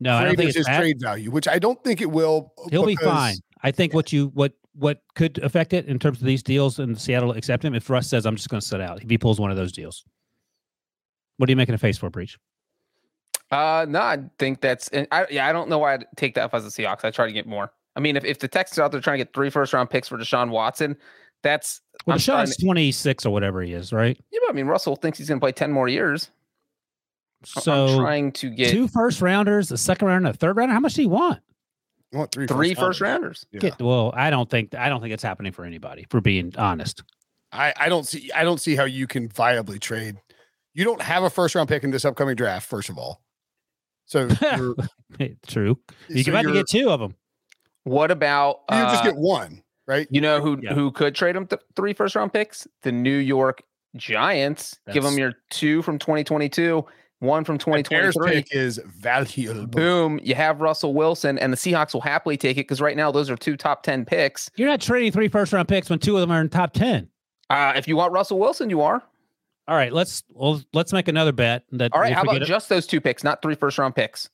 No, I don't think it's his trade value, which I don't think it will. He'll be fine. I think what you what what could affect it in terms of these deals and Seattle accept him if Russ says I'm just going to sit out if he pulls one of those deals. What are you making a face for, Breech? Uh, no, I think that's I yeah I don't know why I'd take that off as a Seahawks. I try to get more. I mean, if, if the Texans out there trying to get three first round picks for Deshaun Watson, that's well, I'm Deshaun's to, 26 or whatever he is, right? Yeah, but I mean, Russell thinks he's going to play 10 more years. So I'm trying to get two first rounders, a second rounder, a third rounder. How much do you want? I want three, three first, first rounders. Yeah. Get, well, I don't think I don't think it's happening for anybody. For being honest, I I don't see I don't see how you can viably trade. You don't have a first round pick in this upcoming draft. First of all, so true. You so can about to get two of them. What about you uh, just get one, right? You know who yeah. who could trade them th- three first round picks? The New York Giants. That's... Give them your two from 2022 one from 2023 pick is valuable. Boom. You have Russell Wilson, and the Seahawks will happily take it because right now those are two top 10 picks. You're not trading three first round picks when two of them are in top 10. Uh, if you want Russell Wilson, you are. All right, let's well, let's make another bet. That All right, how about it. just those two picks, not three first round picks?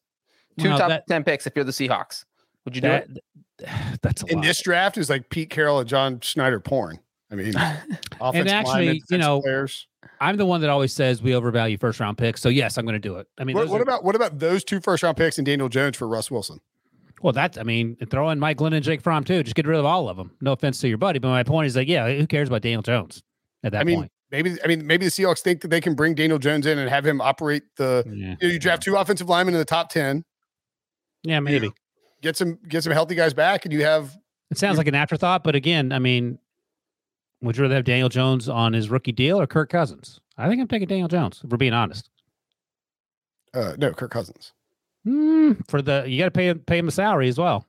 Two top that, 10 picks if you're the Seahawks. Would you do that, it? That's in lot. this draft is like Pete Carroll and John Schneider porn. I mean, and actually, you know, players. I'm the one that always says we overvalue first round picks. So yes, I'm going to do it. I mean, what, what are, about what about those two first round picks and Daniel Jones for Russ Wilson? Well, that's I mean, throw in Mike Glenn and Jake Fromm too. Just get rid of all of them. No offense to your buddy, but my point is like, yeah, who cares about Daniel Jones at that I mean, point? Maybe I mean maybe the Seahawks think that they can bring Daniel Jones in and have him operate the. Yeah. You, know, you draft two offensive linemen in the top ten. Yeah, maybe. You know, get some get some healthy guys back, and you have. It sounds like an afterthought, but again, I mean, would you rather have Daniel Jones on his rookie deal or Kirk Cousins? I think I'm taking Daniel Jones. If we're being honest. Uh, no, Kirk Cousins. Mm, for the you got to pay pay him a salary as well.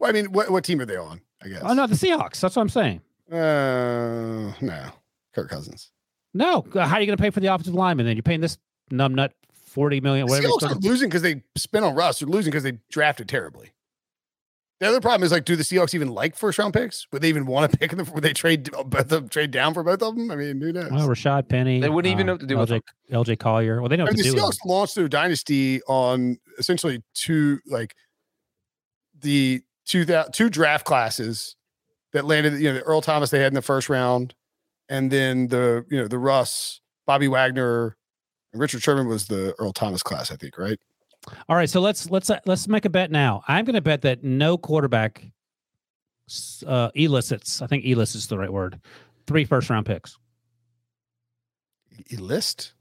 Well, I mean, what what team are they on? I guess. Oh no, the Seahawks. That's what I'm saying. Uh, no, Kirk Cousins. No, how are you going to pay for the offensive lineman? Then you're paying this numbnut forty million. Whatever. Seahawks are losing because they spent on Russ. They're losing because they drafted terribly. The other problem is like, do the Seahawks even like first round picks? Would they even want to pick them? Would they trade both them trade down for both of them? I mean, who knows? Well, Rashad Penny. They wouldn't uh, even know what to do LJ, with LJ Collier. Well, they know I mean, the Seahawks launched their dynasty on essentially two like the two that two draft classes that landed. You know, the Earl Thomas they had in the first round, and then the you know the Russ, Bobby Wagner, and Richard Sherman was the Earl Thomas class, I think, right? All right, so let's let's uh, let's make a bet now. I'm going to bet that no quarterback uh, elicits. I think elicits is the right word. Three first round picks. Elist.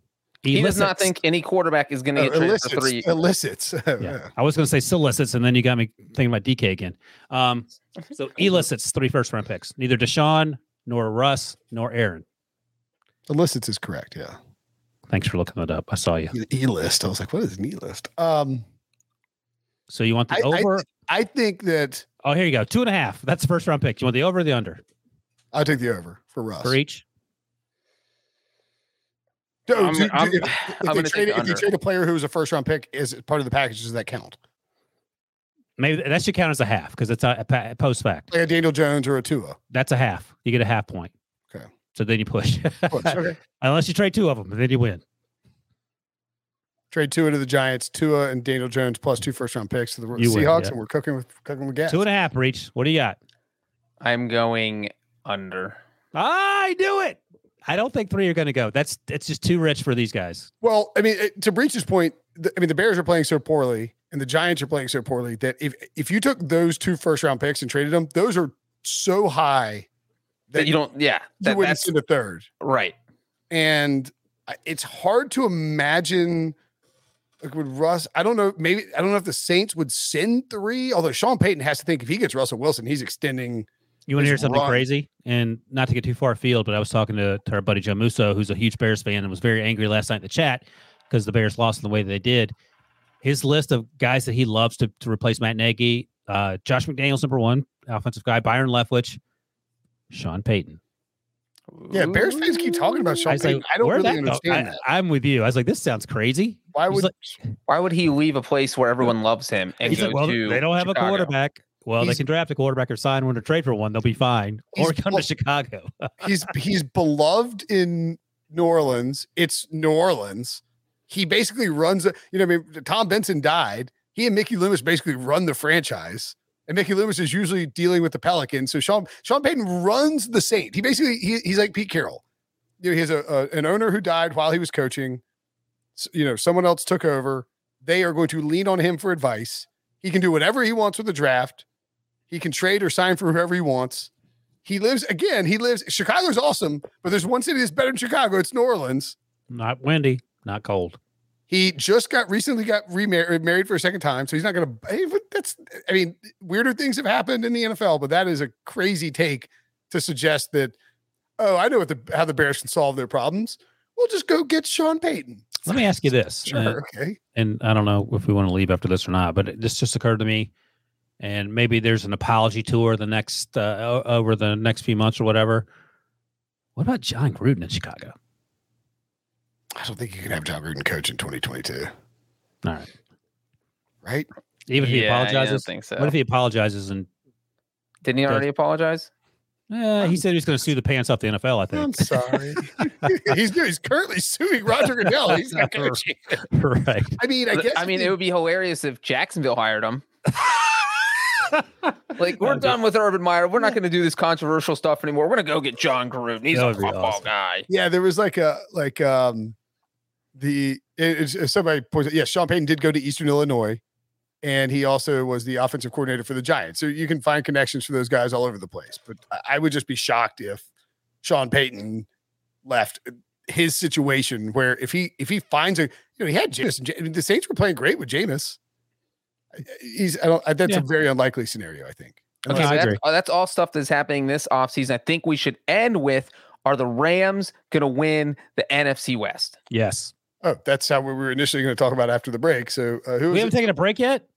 He does not think any quarterback is going to get elicits, for three. Elicits. yeah. I was going to say solicits, and then you got me thinking about DK again. Um, so elicits three first round picks. Neither Deshaun nor Russ nor Aaron. Elicits is correct. Yeah. Thanks for looking that up. I saw you. E list. I was like, what is an E list? Um, so you want the I, over? I, I, think that. Oh, here you go. Two and a half. That's the first round pick. You want the over or the under? I'll take the over for Russ. For each? Do, I'm, do, I'm, if, if, they trade, if they trade a player who's a first round pick is part of the package, does that count? Maybe that should count as a half because it's a, a post fact. Like a Daniel Jones or a Tua. That's a half. You get a half point. Okay. So then you push. push okay. Unless you trade two of them, then you win. Trade Tua to the Giants, Tua and Daniel Jones plus two first round picks to the you Seahawks, win, yeah. and we're cooking with cooking with gas. Two and a half, Breech. What do you got? I'm going under. I do it. I don't think three are going to go. That's it's just too rich for these guys. Well, I mean, to Breech's point, the, I mean, the Bears are playing so poorly and the Giants are playing so poorly that if if you took those two first round picks and traded them, those are so high that, that you don't. Yeah, that, you wouldn't see the third. Right. And it's hard to imagine. Like would Russ? I don't know. Maybe I don't know if the Saints would send three. Although Sean Payton has to think if he gets Russell Wilson, he's extending you want to hear something run. crazy? And not to get too far afield, but I was talking to, to our buddy Joe Musso, who's a huge Bears fan and was very angry last night in the chat because the Bears lost in the way that they did. His list of guys that he loves to, to replace Matt Nagy, uh, Josh McDaniels, number one, offensive guy, Byron Leftwich, Sean Payton. Yeah, Bears fans keep talking about Sean I Payton. Like, I don't really that understand that. I, am with you. I was like, this sounds crazy. Why would like, why would he leave a place where everyone loves him and go like, well, to they don't have Chicago. a quarterback. Well, he's, they can draft a quarterback or sign one or trade for one. They'll be fine. Or come to Chicago. he's he's beloved in New Orleans. It's New Orleans. He basically runs. A, you know, I mean, Tom Benson died. He and Mickey Loomis basically run the franchise, and Mickey Loomis is usually dealing with the Pelicans. So Sean Sean Payton runs the Saint. He basically he, he's like Pete Carroll. You know, he has a, a an owner who died while he was coaching. So, you know, someone else took over. They are going to lean on him for advice. He can do whatever he wants with the draft. He can trade or sign for whoever he wants. He lives again. He lives. Chicago's awesome, but there's one city that's better than Chicago. It's New Orleans. Not windy, not cold. He just got recently got remarried married for a second time, so he's not going to. That's. I mean, weirder things have happened in the NFL, but that is a crazy take to suggest that. Oh, I know what the how the Bears can solve their problems. We'll just go get Sean Payton. Let me ask you this. Sure. Uh, okay. And I don't know if we want to leave after this or not, but this just occurred to me and maybe there's an apology tour the next uh, over the next few months or whatever. What about Jon Gruden in Chicago? I don't think you can have Jon Gruden coach in 2022. All right, right? Even if yeah, he apologizes, I think so. What if he apologizes and didn't he already apologize? Yeah, he said he was going to sue the pants off the NFL. I think. I'm sorry. he's he's currently suing Roger Goodell. He's not coaching. right. I mean, I guess. I mean, it would be hilarious if Jacksonville hired him. like we're done with Urban Meyer. We're not going to do this controversial stuff anymore. We're going to go get Jon Gruden. He's a football awesome. guy. Yeah, there was like a like um the it, it, somebody points out. Yeah, Sean Payton did go to Eastern Illinois, and he also was the offensive coordinator for the Giants. So you can find connections for those guys all over the place. But I would just be shocked if Sean Payton left his situation where if he if he finds a you know he had Jameis. The Saints were playing great with Jameis he's I don't that's yeah. a very unlikely scenario, I think. Okay, so that's, that's, all stuff that's happening this offseason. I think we should end with are the Rams going to win the NFC West? Yes. Oh, that's how we were initially going to talk about after the break. So uh, who we haven't it? taken a break yet.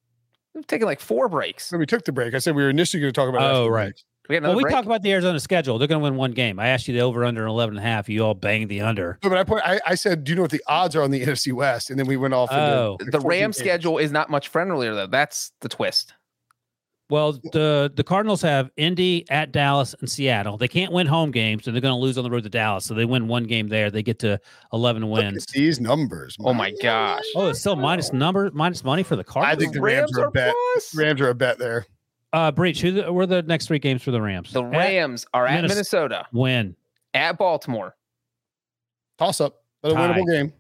We've taken like four breaks. No, we took the break. I said we were initially going to talk about. Oh, right. We well, we break? talked about the Arizona schedule. They're going to win one game. I asked you the over under 11 and a half. You all banged the under. No, but I, put, I, I said, do you know what the odds are on the NFC West? And then we went off. Oh, the Ram schedule is not much friendlier though. That's the twist. Well, the the Cardinals have Indy at Dallas and Seattle. They can't win home games, and they're going to lose on the road to Dallas. So they win one game there. They get to eleven wins. these numbers. Oh my gosh! Oh, it's still minus number minus money for the Cardinals. I think the Rams, Rams are a bet. Plus? Rams are a bet there. Uh, Breech, who the, were the next three games for the Rams? The Rams at, are at Minnesota. Minnesota. Win. At Baltimore. Toss up. But a winnable game.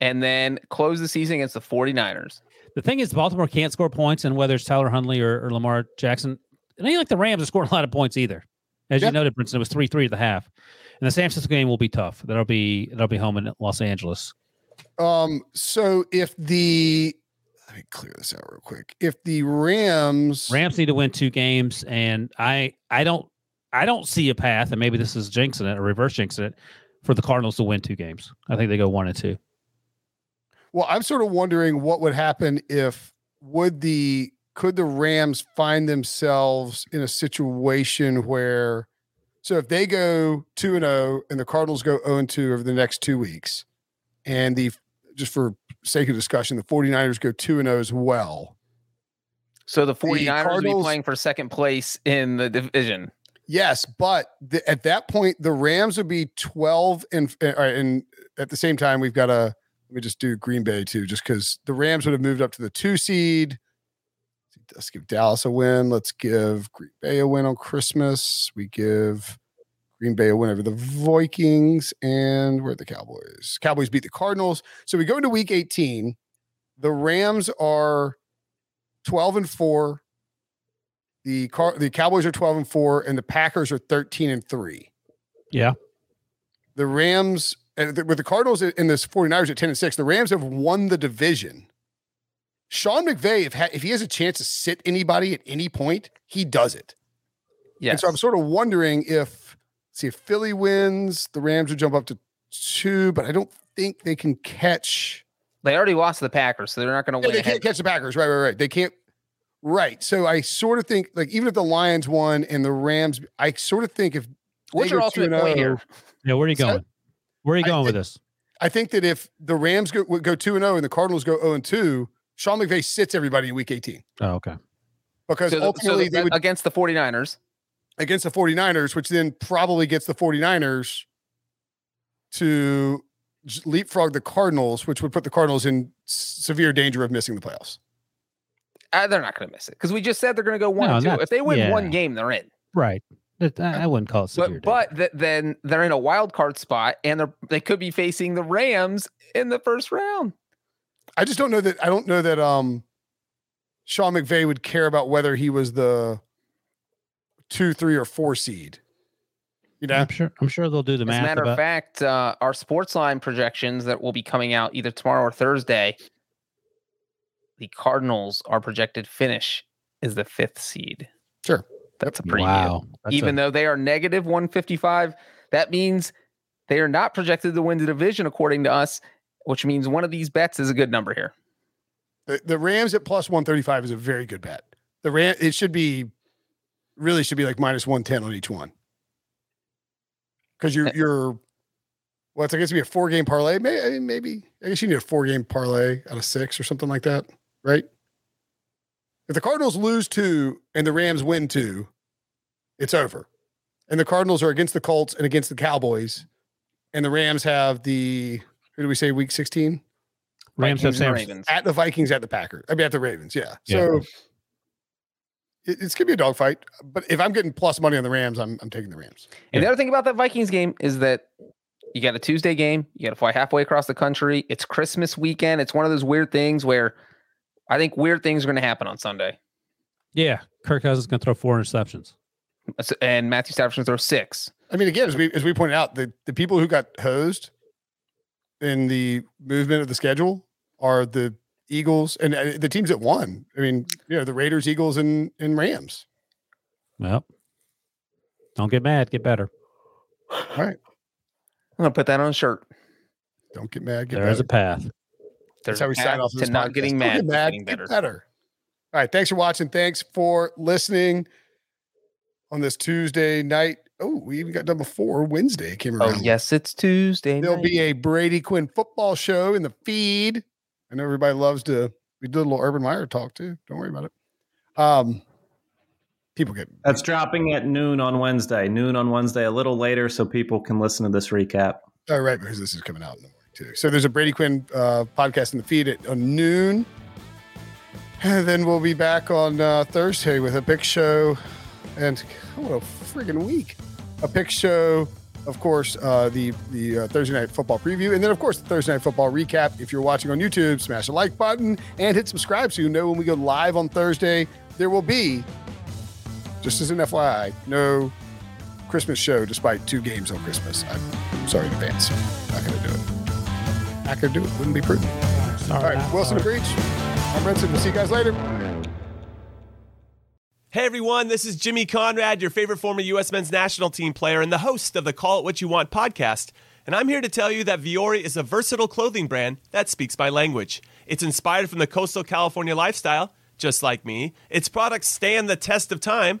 And then close the season against the 49ers. The thing is, Baltimore can't score points, and whether it's Tyler Huntley or, or Lamar Jackson, it ain't like the Rams are scoring a lot of points either. As you noted, Brinson, it was 3 3 at the half. And the San Francisco game will be tough. That'll be that'll be home in Los Angeles. Um, so if the let me clear this out real quick. If the Rams Rams need to win two games, and I I don't I don't see a path, and maybe this is jinxing it or reverse jinxing it for the Cardinals to win two games. I think they go one and two. Well, I'm sort of wondering what would happen if would the could the Rams find themselves in a situation where so if they go 2 and 0 and the Cardinals go 0 and 2 over the next 2 weeks and the just for sake of discussion, the 49ers go 2 and 0 as well. So the 49ers the will be playing for second place in the division. Yes, but the, at that point, the Rams would be 12 and, uh, and at the same time, we've got a, let me just do Green Bay too, just because the Rams would have moved up to the two seed. Let's give Dallas a win. Let's give Green Bay a win on Christmas. We give Green Bay a win over the Vikings. And where are the Cowboys? Cowboys beat the Cardinals. So we go into week 18. The Rams are 12 and 4. The car the Cowboys are 12 and 4, and the Packers are 13 and 3. Yeah. The Rams with the Cardinals and the 49ers at 10 and 6, the Rams have won the division. Sean McVay, if, ha- if he has a chance to sit anybody at any point, he does it. Yeah. And so I'm sort of wondering if, see, if Philly wins, the Rams would jump up to two, but I don't think they can catch. They already lost to the Packers, so they're not going to Yeah, win. they can't catch the Packers. Right, right, right. They can't. Right. So I sort of think, like, even if the Lions won and the Rams, I sort of think if. What's they your go ultimate 2-0, point here? Yeah. Where are you going? Where are you I going with this? I think that if the Rams go would go two and zero and the Cardinals go zero and two, Sean McVay sits everybody in Week 18 Oh, okay. because So, the- so ultimately the- they would against the 49ers. against the 49ers, which then probably gets the 49ers to leapfrog the Cardinals, which would put the Cardinals in severe danger of missing the playoffs. Uh, they're not going to miss it because we just said they're going to go one No, and two. If they win yeah. one game, they're in. Right. That- I, I wouldn't call it severe. But but th- then they're in a wild card spot, and they are they could be facing the Rams in the first round. I just don't know that I don't know that um Sean McVay would care about whether he was the two, three, or four seed. You know, I'm sure. I'm sure they'll do the math. As a math. matter of fact, uh, our SportsLine projections that will be coming out either tomorrow or Thursday, the Cardinals are projected finish is the fifth seed. Sure. That's a pretty wow. That's Even a- though they are negative 155, that means they are not projected to win the division according to us, which means one of these bets is a good number here. the, the Rams at plus 135 is a very good bet. The Ram it should be really should be like minus 110 on each one. Because you're Eh. you're well, it's I guess it'd be a four game parlay. Maybe, maybe I guess you need a four game parlay out of six or something like that, right? If the Cardinals lose two and the Rams win two, it's over. And the Cardinals are against the Colts and against the Cowboys, and the Rams have the who do we say week 16? Rams have Vikings San and Ravens. at the Vikings, at the Packers. I mean, at the Ravens. Yeah. Yeah. So it, it's gonna be a dogfight. But if I'm getting plus money on the Rams, I'm I'm taking the Rams. And the other thing about that Vikings game is that you got a Tuesday game, you got to fly halfway across the country. It's Christmas weekend. It's one of those weird things where I think weird things are going to happen on Sunday. Yeah. Kirk Cousins is going to throw four interceptions. And Matthew Stafford's going to throw six. I mean, again, as we as we pointed out, the the people who got hosed in the movement of the schedule are the Eagles and uh, the teams that won. I mean, you know, the Raiders, Eagles, and and Rams. Well, don't get mad. Get better. All right. I'm going to put that on a shirt. Don't get mad. Get There is better. a path. That's how we sign off to not podcast. getting mad, Get mad. getting Get better. better. All right. Thanks for watching. Thanks for listening on this Tuesday night. Oh, we even got done before Wednesday came around. Oh, around. yes, it's Tuesday. There'll night. be a Brady Quinn football show in the feed. I know everybody loves to. We did a little Urban Meyer talk too. Don't worry about it. Um, people get That's dropping at noon on Wednesday. Noon on Wednesday, a little later, so people can listen to this recap. all right because this is coming out in the morning too. So there's a Brady Quinn uh, podcast in the feed at noon, and then we'll be back on uh, Thursday with a big show. And what a friggin' week! A pick show, of course, uh, the the uh, Thursday night football preview, and then of course the Thursday night football recap. If you're watching on YouTube, smash the like button and hit subscribe so you know when we go live on Thursday. There will be, just as an FYI, no Christmas show despite two games on Christmas. I'm sorry in advance. Not gonna do it. Not gonna do it. Wouldn't be prudent. All right, Wilson to Breech. I'm Brinson. We'll see you guys later. Hey everyone, this is Jimmy Conrad, your favorite former U.S. men's national team player and the host of the Call It What You Want podcast. And I'm here to tell you that Vuori is a versatile clothing brand that speaks my language. It's inspired from the coastal California lifestyle, just like me. Its products stand the test of time,